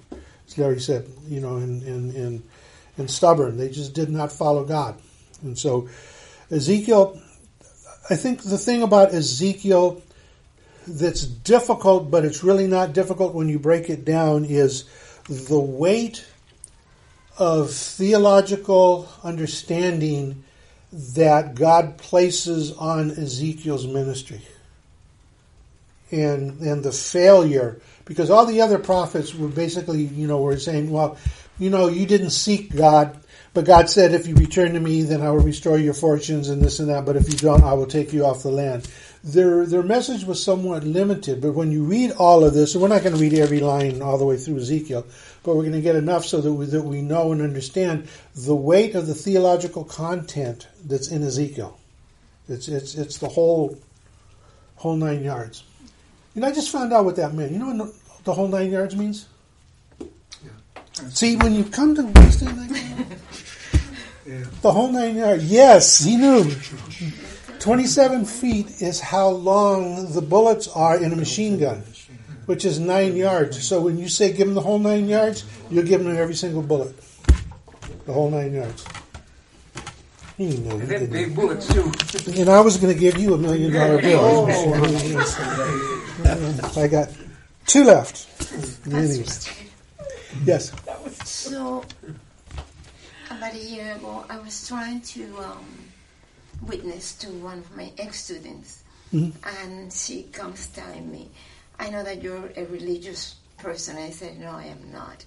as Larry said, you know, in, in, in and stubborn. They just did not follow God. And so Ezekiel, I think the thing about Ezekiel that's difficult, but it's really not difficult when you break it down, is the weight of theological understanding that God places on Ezekiel's ministry. And and the failure because all the other prophets were basically, you know, were saying, well, you know, you didn't seek God, but God said, if you return to me, then I will restore your fortunes and this and that. But if you don't, I will take you off the land. Their their message was somewhat limited, but when you read all of this, and we're not going to read every line all the way through Ezekiel, but we're going to get enough so that we, that we know and understand the weight of the theological content that's in Ezekiel. It's it's it's the whole whole nine yards. And I just found out what that meant. You know what the whole nine yards means? See, when you come to Wednesday night, Yeah. the whole nine yards. Yes, he knew. 27 feet is how long the bullets are in a machine gun, which is nine yards. So when you say give him the whole nine yards, you're giving him every single bullet. The whole nine yards. He knew. He And them didn't. big bullets too. And I was going to give you a million dollar bill. Oh. I got two left. Anyways. Yes. So, about a year ago, I was trying to um, witness to one of my ex students, and she comes telling me, I know that you're a religious person. I said, No, I am not.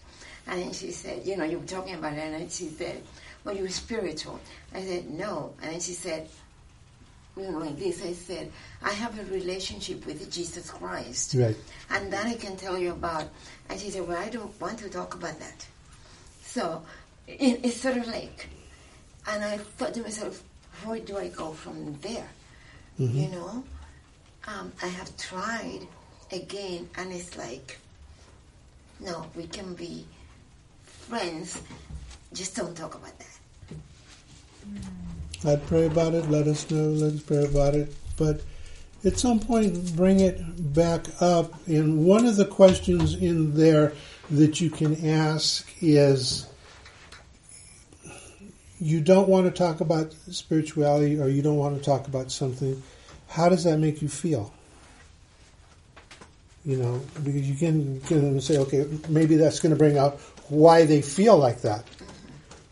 And then she said, You know, you were talking about it, and she said, Well, you're spiritual. I said, No. And then she said, you know, like this, I said, I have a relationship with Jesus Christ. Right. And that I can tell you about. And she said, Well, I don't want to talk about that. So it, it's sort of like, and I thought to myself, where do I go from there? You know? Um, I have tried again, and it's like, no, we can be friends, just don't talk about that. I'd pray about it. Let us know. Let us pray about it. But at some point, bring it back up. And one of the questions in there that you can ask is you don't want to talk about spirituality or you don't want to talk about something. How does that make you feel? You know, because you can, can say, okay, maybe that's going to bring out why they feel like that.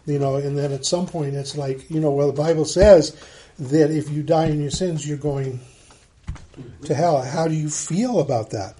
You know, and then at some point it's like, you know, well, the Bible says that if you die in your sins, you're going to hell. How do you feel about that?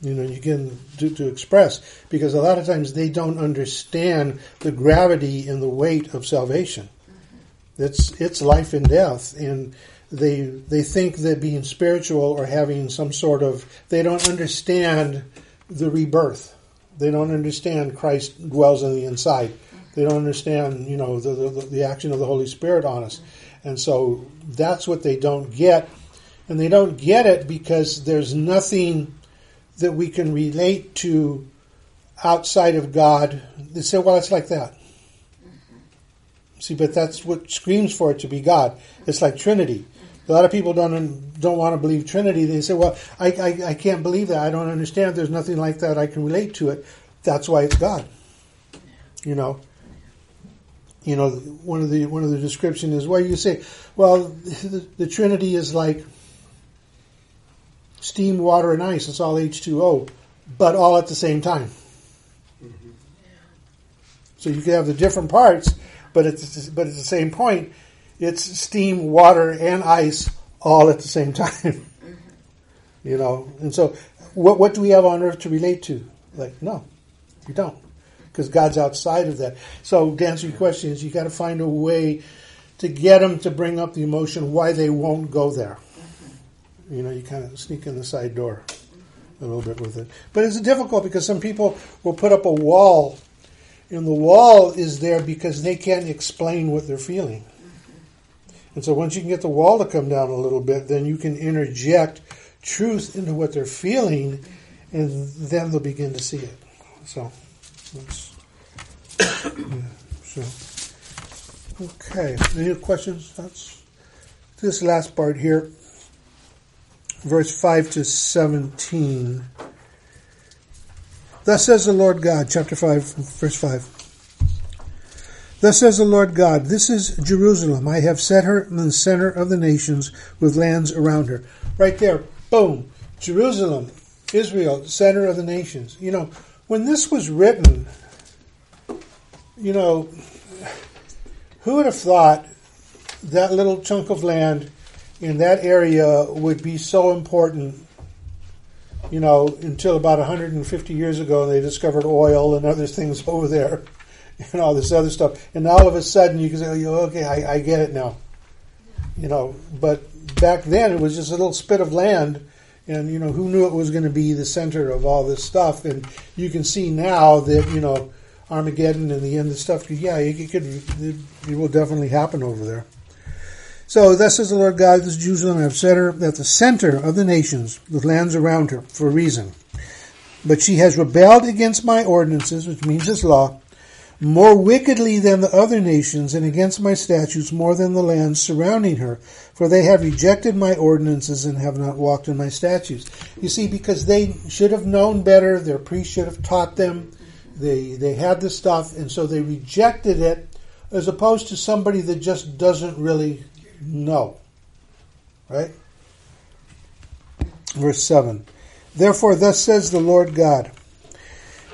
You know, you can to, to express because a lot of times they don't understand the gravity and the weight of salvation. Mm-hmm. It's it's life and death, and they they think that being spiritual or having some sort of they don't understand the rebirth. They don't understand Christ dwells on the inside. Mm-hmm. They don't understand, you know, the, the, the action of the Holy Spirit on us. Mm-hmm. And so that's what they don't get. And they don't get it because there's nothing that we can relate to outside of God. They say, well, it's like that. See, but that's what screams for it to be God. It's like Trinity. A lot of people don't don't want to believe Trinity. They say, "Well, I, I, I can't believe that. I don't understand. There's nothing like that. I can relate to it. That's why it's God." You know, you know, one of the one of the description is where you say, well, the, the Trinity is like steam, water, and ice. It's all H two O, but all at the same time. Mm-hmm. So you can have the different parts, but at the, but at the same point, it's steam, water, and ice all at the same time. Mm-hmm. You know, and so what what do we have on earth to relate to? Like, no, we don't because God's outside of that. So to answer your question is you got to find a way to get them to bring up the emotion why they won't go there. You know, you kind of sneak in the side door a little bit with it. But it's difficult because some people will put up a wall, and the wall is there because they can't explain what they're feeling. And so once you can get the wall to come down a little bit, then you can interject truth into what they're feeling, and then they'll begin to see it. So yeah, so, okay. Any questions? That's this last part here, verse 5 to 17. Thus says the Lord God, chapter 5, verse 5. Thus says the Lord God, This is Jerusalem. I have set her in the center of the nations with lands around her. Right there, boom. Jerusalem, Israel, center of the nations. You know, when this was written, you know, who would have thought that little chunk of land in that area would be so important? You know, until about 150 years ago, they discovered oil and other things over there, and all this other stuff. And all of a sudden, you can say, "Okay, I, I get it now." You know, but back then it was just a little spit of land and you know who knew it was going to be the center of all this stuff and you can see now that you know Armageddon and the end of stuff. Yeah, it could. It, it will definitely happen over there. So thus says the Lord God, this Jerusalem I have set her at the center of the nations, with lands around her, for a reason. But she has rebelled against my ordinances, which means this law, more wickedly than the other nations, and against my statutes more than the lands surrounding her. For they have rejected my ordinances and have not walked in my statutes. You see, because they should have known better, their priests should have taught them, they they had the stuff, and so they rejected it, as opposed to somebody that just doesn't really know. Right? Verse seven. Therefore, thus says the Lord God,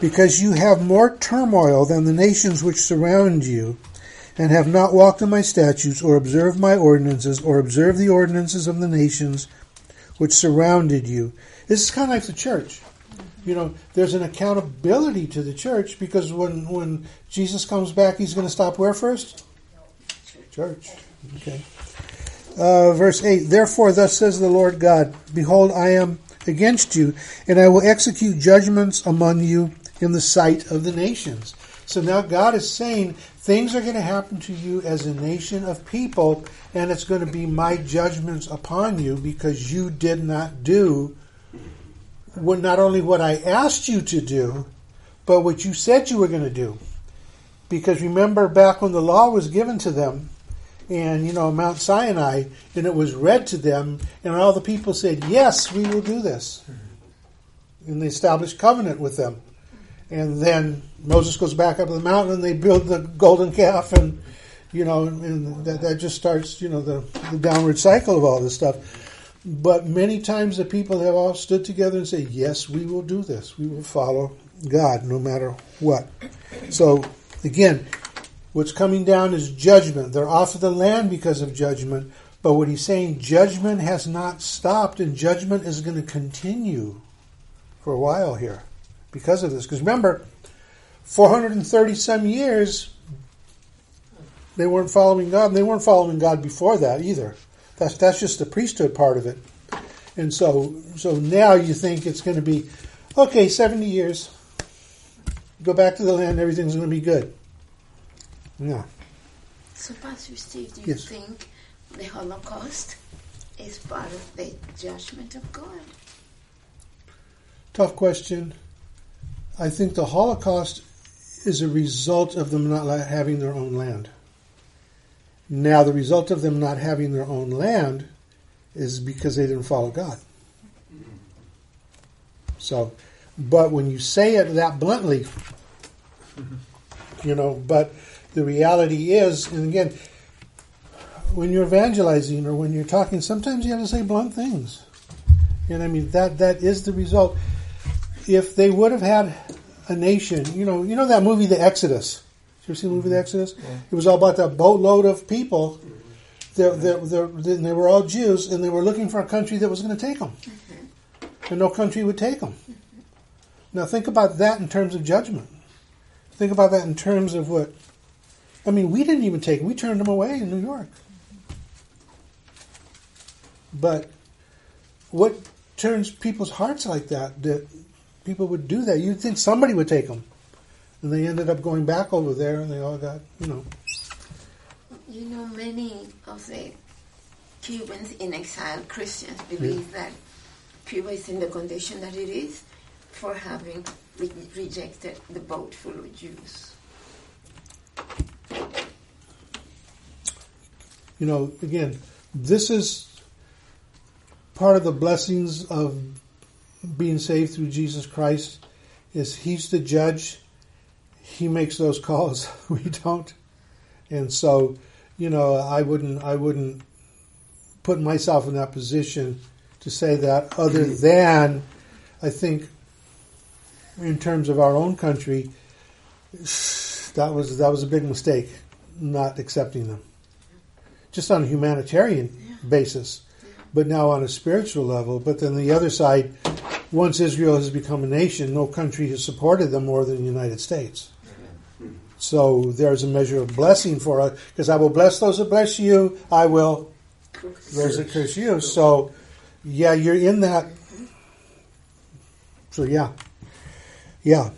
because you have more turmoil than the nations which surround you, and have not walked in my statutes, or observed my ordinances, or observed the ordinances of the nations which surrounded you. This is kind of like the church you know, there's an accountability to the church because when when Jesus comes back, he's going to stop where first? Church. Okay. Uh, verse 8 Therefore, thus says the Lord God Behold, I am against you, and I will execute judgments among you in the sight of the nations. So now God is saying things are going to happen to you as a nation of people, and it's going to be my judgments upon you because you did not do not only what I asked you to do, but what you said you were going to do. Because remember back when the law was given to them, and you know Mount Sinai, and it was read to them, and all the people said, "Yes, we will do this," and they established covenant with them. And then Moses goes back up to the mountain, and they build the golden calf, and you know, and that, that just starts, you know, the, the downward cycle of all this stuff. But many times the people have all stood together and said, "Yes, we will do this. We will follow God, no matter what." So again, what's coming down is judgment. They're off of the land because of judgment. But what he's saying, judgment has not stopped, and judgment is going to continue for a while here because of this. Because remember, 430 some years, they weren't following God, and they weren't following God before that either. That's that's just the priesthood part of it. And so so now you think it's going to be okay, 70 years. Go back to the land, everything's going to be good. No. So, Pastor Steve, do you Yes. think the Holocaust is part of the judgment of God? Tough question. I think the Holocaust is a result of them not having their own land. Now, the result of them not having their own land is because they didn't follow God. So, but when you say it that bluntly, you know, but the reality is, and again, when you're evangelizing or when you're talking, sometimes you have to say blunt things. And I mean that that is the result. If they would have had a nation, you know, you know that movie The Exodus. You ever see the movie The Exodus? It was all about that boatload of people. They're, they're, they're, they were all Jews, and they were looking for a country that was going to take them, mm-hmm. and no country would take them. Now think about that in terms of judgment. Think about that in terms of what. I mean, we didn't even take them; we turned them away in New York. But what turns people's hearts like that? That people would do that. You'd think somebody would take them, and they ended up going back over there, and they all got you know. You know, many of the Cubans in exile, Christians, believe that Cuba is in the condition that it is for having re- rejected the boat full of Jews. You know, again, this is part of the blessings of being saved through Jesus Christ. Is He's the judge. He makes those calls. we don't, and so you know, I wouldn't, I wouldn't put myself in that position to say that. Other than, I think, in terms of our own country, that was that was a big mistake, not accepting them just on a humanitarian basis, but now on a spiritual level. But then the other side, once Israel has become a nation, no country has supported them more than the United States. So there's a measure of blessing for us, because I will bless those that bless you, I will those that curse you. So, yeah, you're in that. So, yeah. Yeah.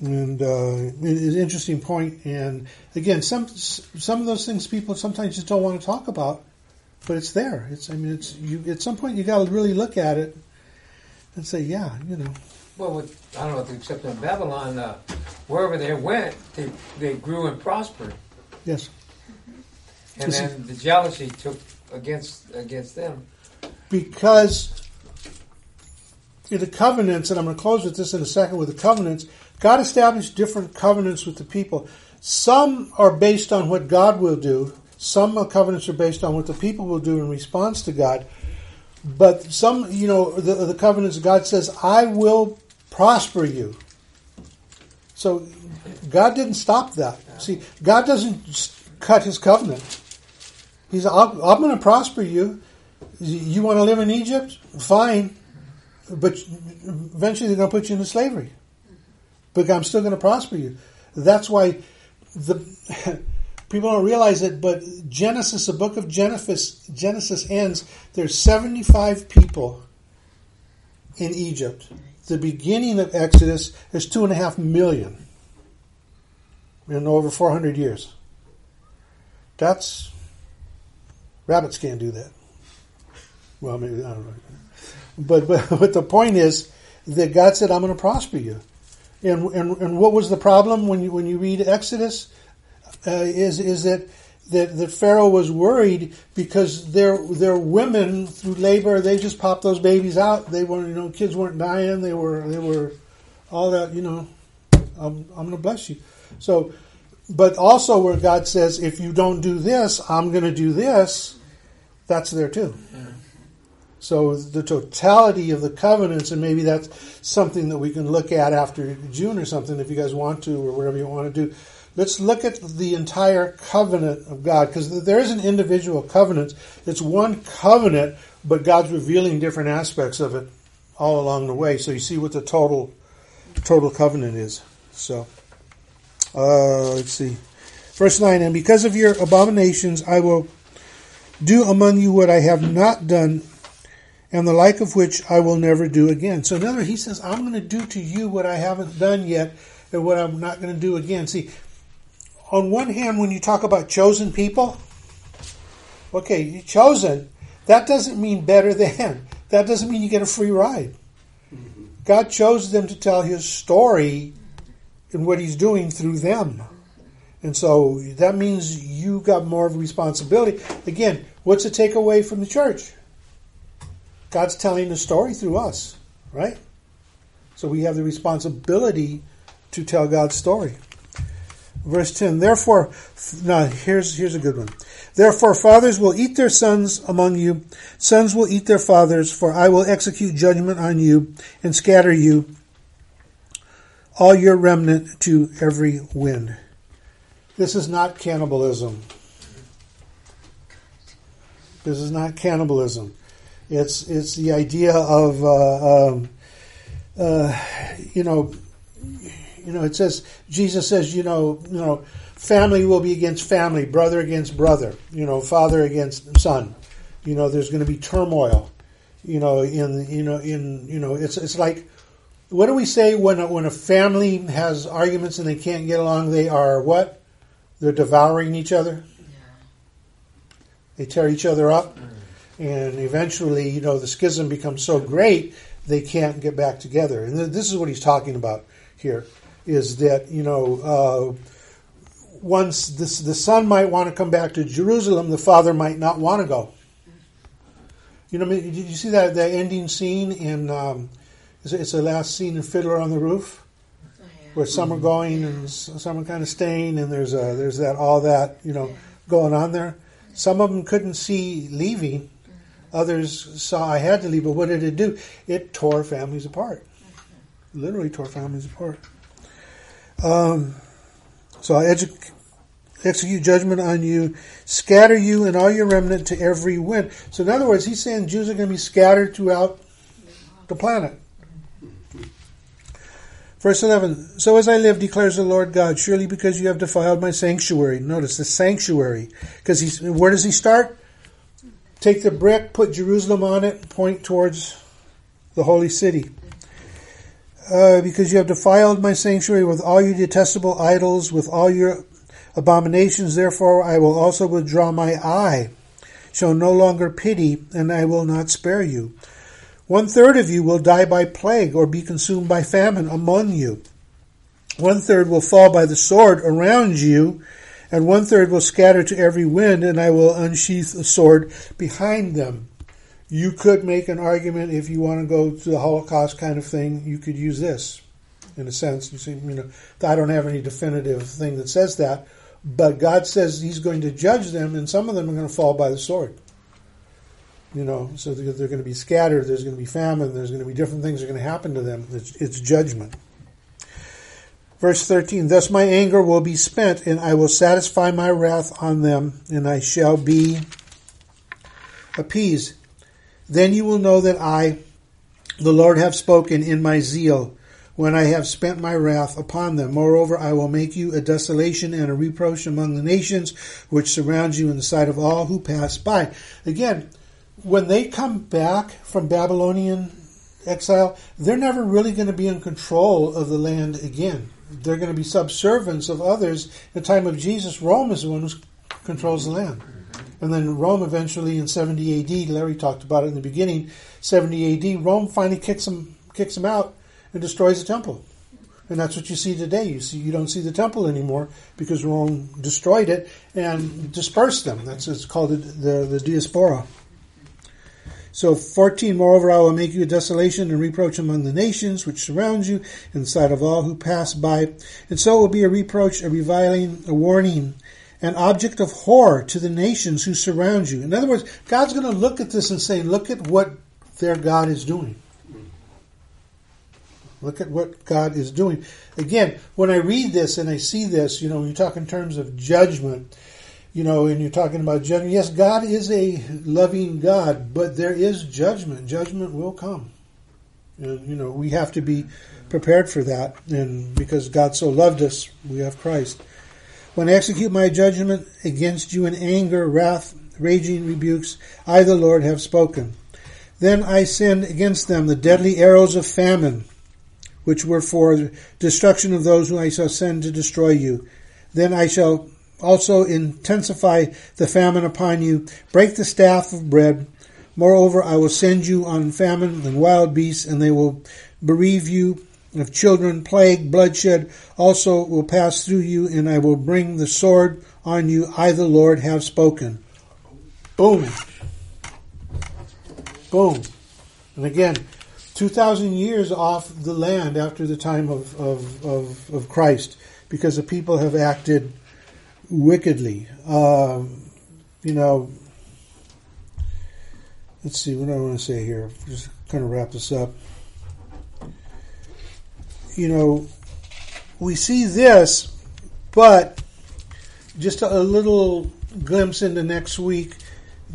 And uh, it is an interesting point. And again, some some of those things people sometimes just don't want to talk about, but it's there. It's I mean, it's you. At some point, you got to really look at it and say, yeah, you know, Well, with, I don't know, except in Babylon, uh, wherever they went, they, they grew and prospered. yes, And then the jealousy took against against them. because in the covenants, and I'm going to close with this in a second. With the covenants, God established different covenants with the people. Some are based on what God will do. Some covenants are based on what the people will do in response to God. But some, you know, the, the covenants, God says, I will prosper you. So God didn't stop that. See, God doesn't cut his covenant. He's, I'm going to prosper you. You want to live in Egypt? Fine. But eventually they're going to put you into slavery. But I'm still going to prosper you. That's why the people don't realize it, but Genesis, the book of Genesis, Genesis ends. There's 75 people in Egypt. The beginning of Exodus is two and a half million in over 400 years. That's rabbits can't do that. Well, maybe I don't know. But but but the point is that God said, "I'm going to prosper you." And, and and what was the problem when you when you read Exodus? Uh, is is that that, that Pharaoh was worried because their their women through labor they just popped those babies out. They weren't you know kids weren't dying. They were they were all that you know. I'm, I'm going to bless you. So, but also where God says if you don't do this, I'm going to do this. That's there too. So the totality of the covenants, and maybe that's something that we can look at after June or something, if you guys want to, or whatever you want to do. Let's look at the entire covenant of God, because there is an individual covenant. It's one covenant, but God's revealing different aspects of it all along the way. So you see what the total total covenant is. So uh, let's see, verse nine. And because of your abominations, I will do among you what I have not done and the like of which I will never do again. So in other words, he says, I'm going to do to you what I haven't done yet and what I'm not going to do again. See, on one hand, when you talk about chosen people, okay, chosen, that doesn't mean better than. That doesn't mean you get a free ride. God chose them to tell his story and what he's doing through them. And so that means you got more of a responsibility. Again, what's the takeaway from the church? God's telling the story through us, right? So we have the responsibility to tell God's story. Verse 10, therefore, now here's, here's a good one. Therefore fathers will eat their sons among you, sons will eat their fathers, for I will execute judgment on you and scatter you, all your remnant to every wind. This is not cannibalism. This is not cannibalism. It's it's the idea of uh, um, uh, you know you know it says Jesus says you know you know family will be against family, brother against brother, you know father against son. You know there's going to be turmoil. You know in you know in you know it's it's like what do we say when a, when a family has arguments and they can't get along? They are what? They're devouring each other. They tear each other up and eventually, you know, the schism becomes so great they can't get back together. And this is what he's talking about here: is that you know, uh, once this, the son might want to come back to Jerusalem, the father might not want to go. You know, did you see that that ending scene in? Um, it's the last scene in Fiddler on the Roof, where some are going and some are kind of staying, and there's a, there's that all that you know going on there. Some of them couldn't see leaving Others saw I had to leave, but what did it do? It tore families apart. Literally tore families apart. Um, so I edu- execute judgment on you, scatter you and all your remnant to every wind. So in other words, he's saying Jews are going to be scattered throughout the planet. Verse 11, So as I live, declares the Lord God, surely because you have defiled my sanctuary. Notice the sanctuary. Because where does he start? Take the brick, put Jerusalem on it, point towards the holy city. Uh, because you have defiled my sanctuary with all your detestable idols, with all your abominations, therefore I will also withdraw my eye, show no longer pity, and I will not spare you. One third of you will die by plague or be consumed by famine among you. One third will fall by the sword around you, and one third will scatter to every wind, and I will unsheath a sword behind them. You could make an argument if you want to go to the Holocaust kind of thing. You could use this, in a sense. You see, you know, I don't have any definitive thing that says that, but God says He's going to judge them, and some of them are going to fall by the sword. You know, so they're, going to be scattered. There's going to be famine. There's going to be different things that are going to happen to them. It's, it's judgment. Verse 13, Thus my anger will be spent, and I will satisfy my wrath on them, and I shall be appeased. Then you will know that I, the Lord, have spoken in my zeal, when I have spent my wrath upon them. Moreover, I will make you a desolation and a reproach among the nations which surround you in the sight of all who pass by. Again, when they come back from Babylonian exile, they're never really going to be in control of the land again they're going to be subservients of others. In the time of Jesus, Rome is the one who controls the land. And then Rome eventually in 70 AD, Larry talked about it in the beginning, 70 AD, Rome finally kicks them, kicks them out and destroys the temple. And that's what you see today. You see, you don't see the temple anymore because Rome destroyed it and dispersed them. That's it's called the, the, the diaspora. So 14, moreover, I will make you a desolation and reproach among the nations which surround you in the sight of all who pass by. And so it will be a reproach, a reviling, a warning, an object of horror to the nations who surround you. In other words, God's going to look at this and say, look at what their God is doing. Look at what God is doing. Again, when I read this and I see this, you know, you talk in terms of judgment, you know, and you're talking about judgment. Yes, God is a loving God, but there is judgment. Judgment will come. And, you know, we have to be prepared for that. And because God so loved us, we have Christ. When I execute my judgment against you in anger, wrath, raging rebukes, I, the Lord, have spoken. Then I send against them the deadly arrows of famine which were for the destruction of those whom I shall send to destroy you. Then I shall also intensify the famine upon you, break the staff of bread. Moreover, I will send you on famine and wild beasts, and they will bereave you of children. Plague, bloodshed also will pass through you, and I will bring the sword on you. I, the Lord, have spoken. Boom. Boom. And again, 2,000 years off the land after the time of, of, of, of Christ because the people have acted wickedly. Um, you know, let's see, what do I want to say here? Just kind of wrap this up. You know, we see this, but just a, a little glimpse into next week.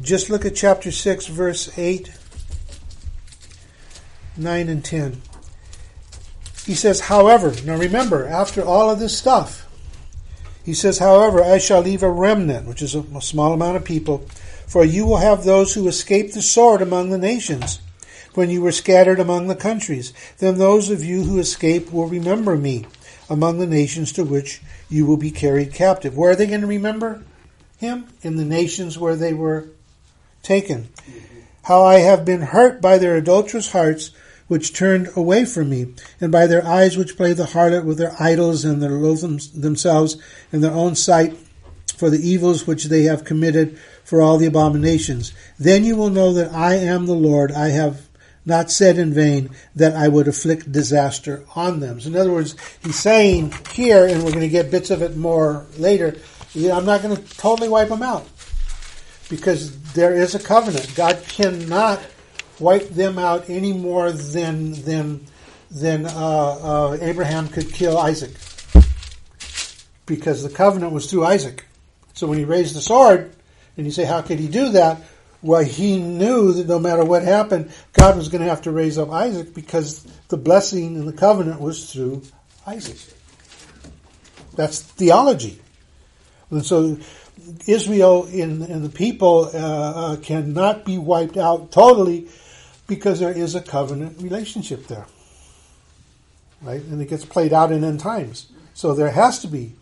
Just look at chapter 6, verse 8 9 and 10. He says, however, now remember, after all of this stuff, he says, however, I shall leave a remnant, which is a, a small amount of people, for you will have those who escape the sword among the nations, when you were scattered among the countries. Then those of you who escape will remember me among the nations to which you will be carried captive. Where are they going to remember him? In the nations where they were taken. Mm-hmm. How I have been hurt by their adulterous hearts, which turned away from me, and by their eyes which play the harlot with their idols and their loathing themselves in their own sight for the evils which they have committed for all the abominations. Then you will know that I am the Lord. I have not said in vain that I would afflict disaster on them. So in other words, he's saying here, and we're going to get bits of it more later, I'm not going to totally wipe them out. Because there is a covenant. God cannot wipe them out any more than than than uh, uh, Abraham could kill Isaac, because the covenant was through Isaac. So when he raised the sword, and you say, how could he do that? Well, he knew that no matter what happened, God was going to have to raise up Isaac because the blessing and the covenant was through Isaac. That's theology. And so Israel and, the people uh, uh, cannot be wiped out totally because there is a covenant relationship there. Right? And it gets played out in end times. So there has to be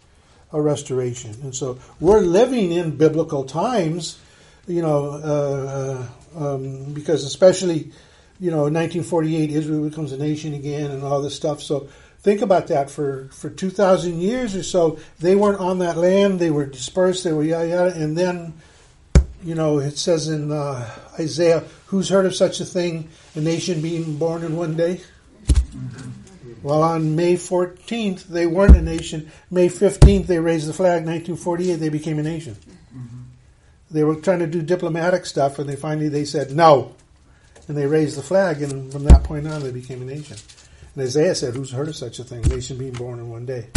a restoration. And so we're living in biblical times, you know, uh, uh, um, because especially, you know, 1948, Israel becomes a nation again and all this stuff. So think about that for, for 2,000 years or so. They weren't on that land, they were dispersed, they were yada yada. And then, you know, it says in uh, Isaiah, who's heard of such a thing, a nation being born in one day? Well, on May 14th, they weren't a nation. May 15th, they raised the flag. 1948, they became a nation. They were trying to do diplomatic stuff, and they finally they said no, and they raised the flag. And from that point on, they became a nation. And Isaiah said, "Who's heard of such a thing? A nation being born in one day."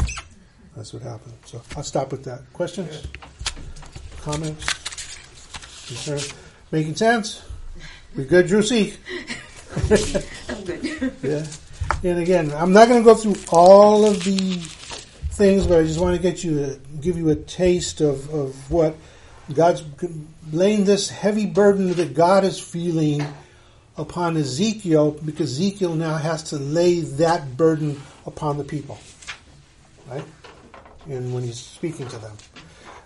That's what happened. So I'll stop with that. Questions, comments, concerns? Making sense? We good, Drucy? I'm good. Yeah. And again, I'm not going to go through all of the things, but I just want to get you to give you a taste of, of what God's laying this heavy burden that God is feeling upon Ezekiel because Ezekiel now has to lay that burden upon the people. Right? And when he's speaking to them.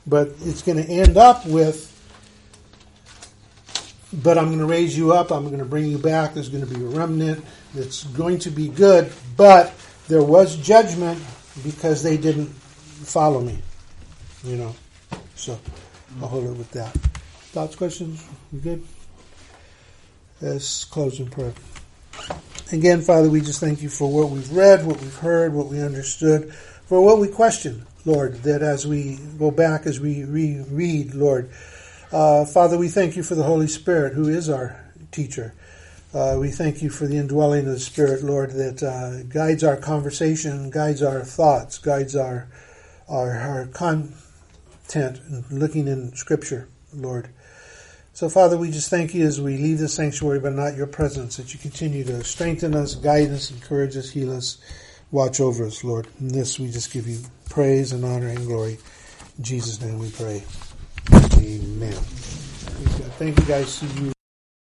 But it's going to end up with but I'm going to raise you up. I'm going to bring you back. There's going to be a remnant that's going to be good, but there was judgment because they didn't follow me. You know, so I'll hold it with that. Thoughts, questions? You good? Let's close in prayer. Again, Father, we just thank you for what we've read, what we've heard, what we understood, for what we question, Lord, that as we go back, as we reread, Lord, uh, Father, we thank you for the Holy Spirit, who is our teacher. Uh, we thank you for the indwelling of the Spirit, Lord, that uh, guides our conversation, guides our thoughts, guides our our, our content, looking in Scripture, Lord. So, Father, we just thank you as we leave the sanctuary, but not your presence, that you continue to strengthen us, guide us, encourage us, heal us, watch over us, Lord. In this, we just give you praise and honor and glory. In Jesus' name we pray. Amen. Thank you, guys. See you.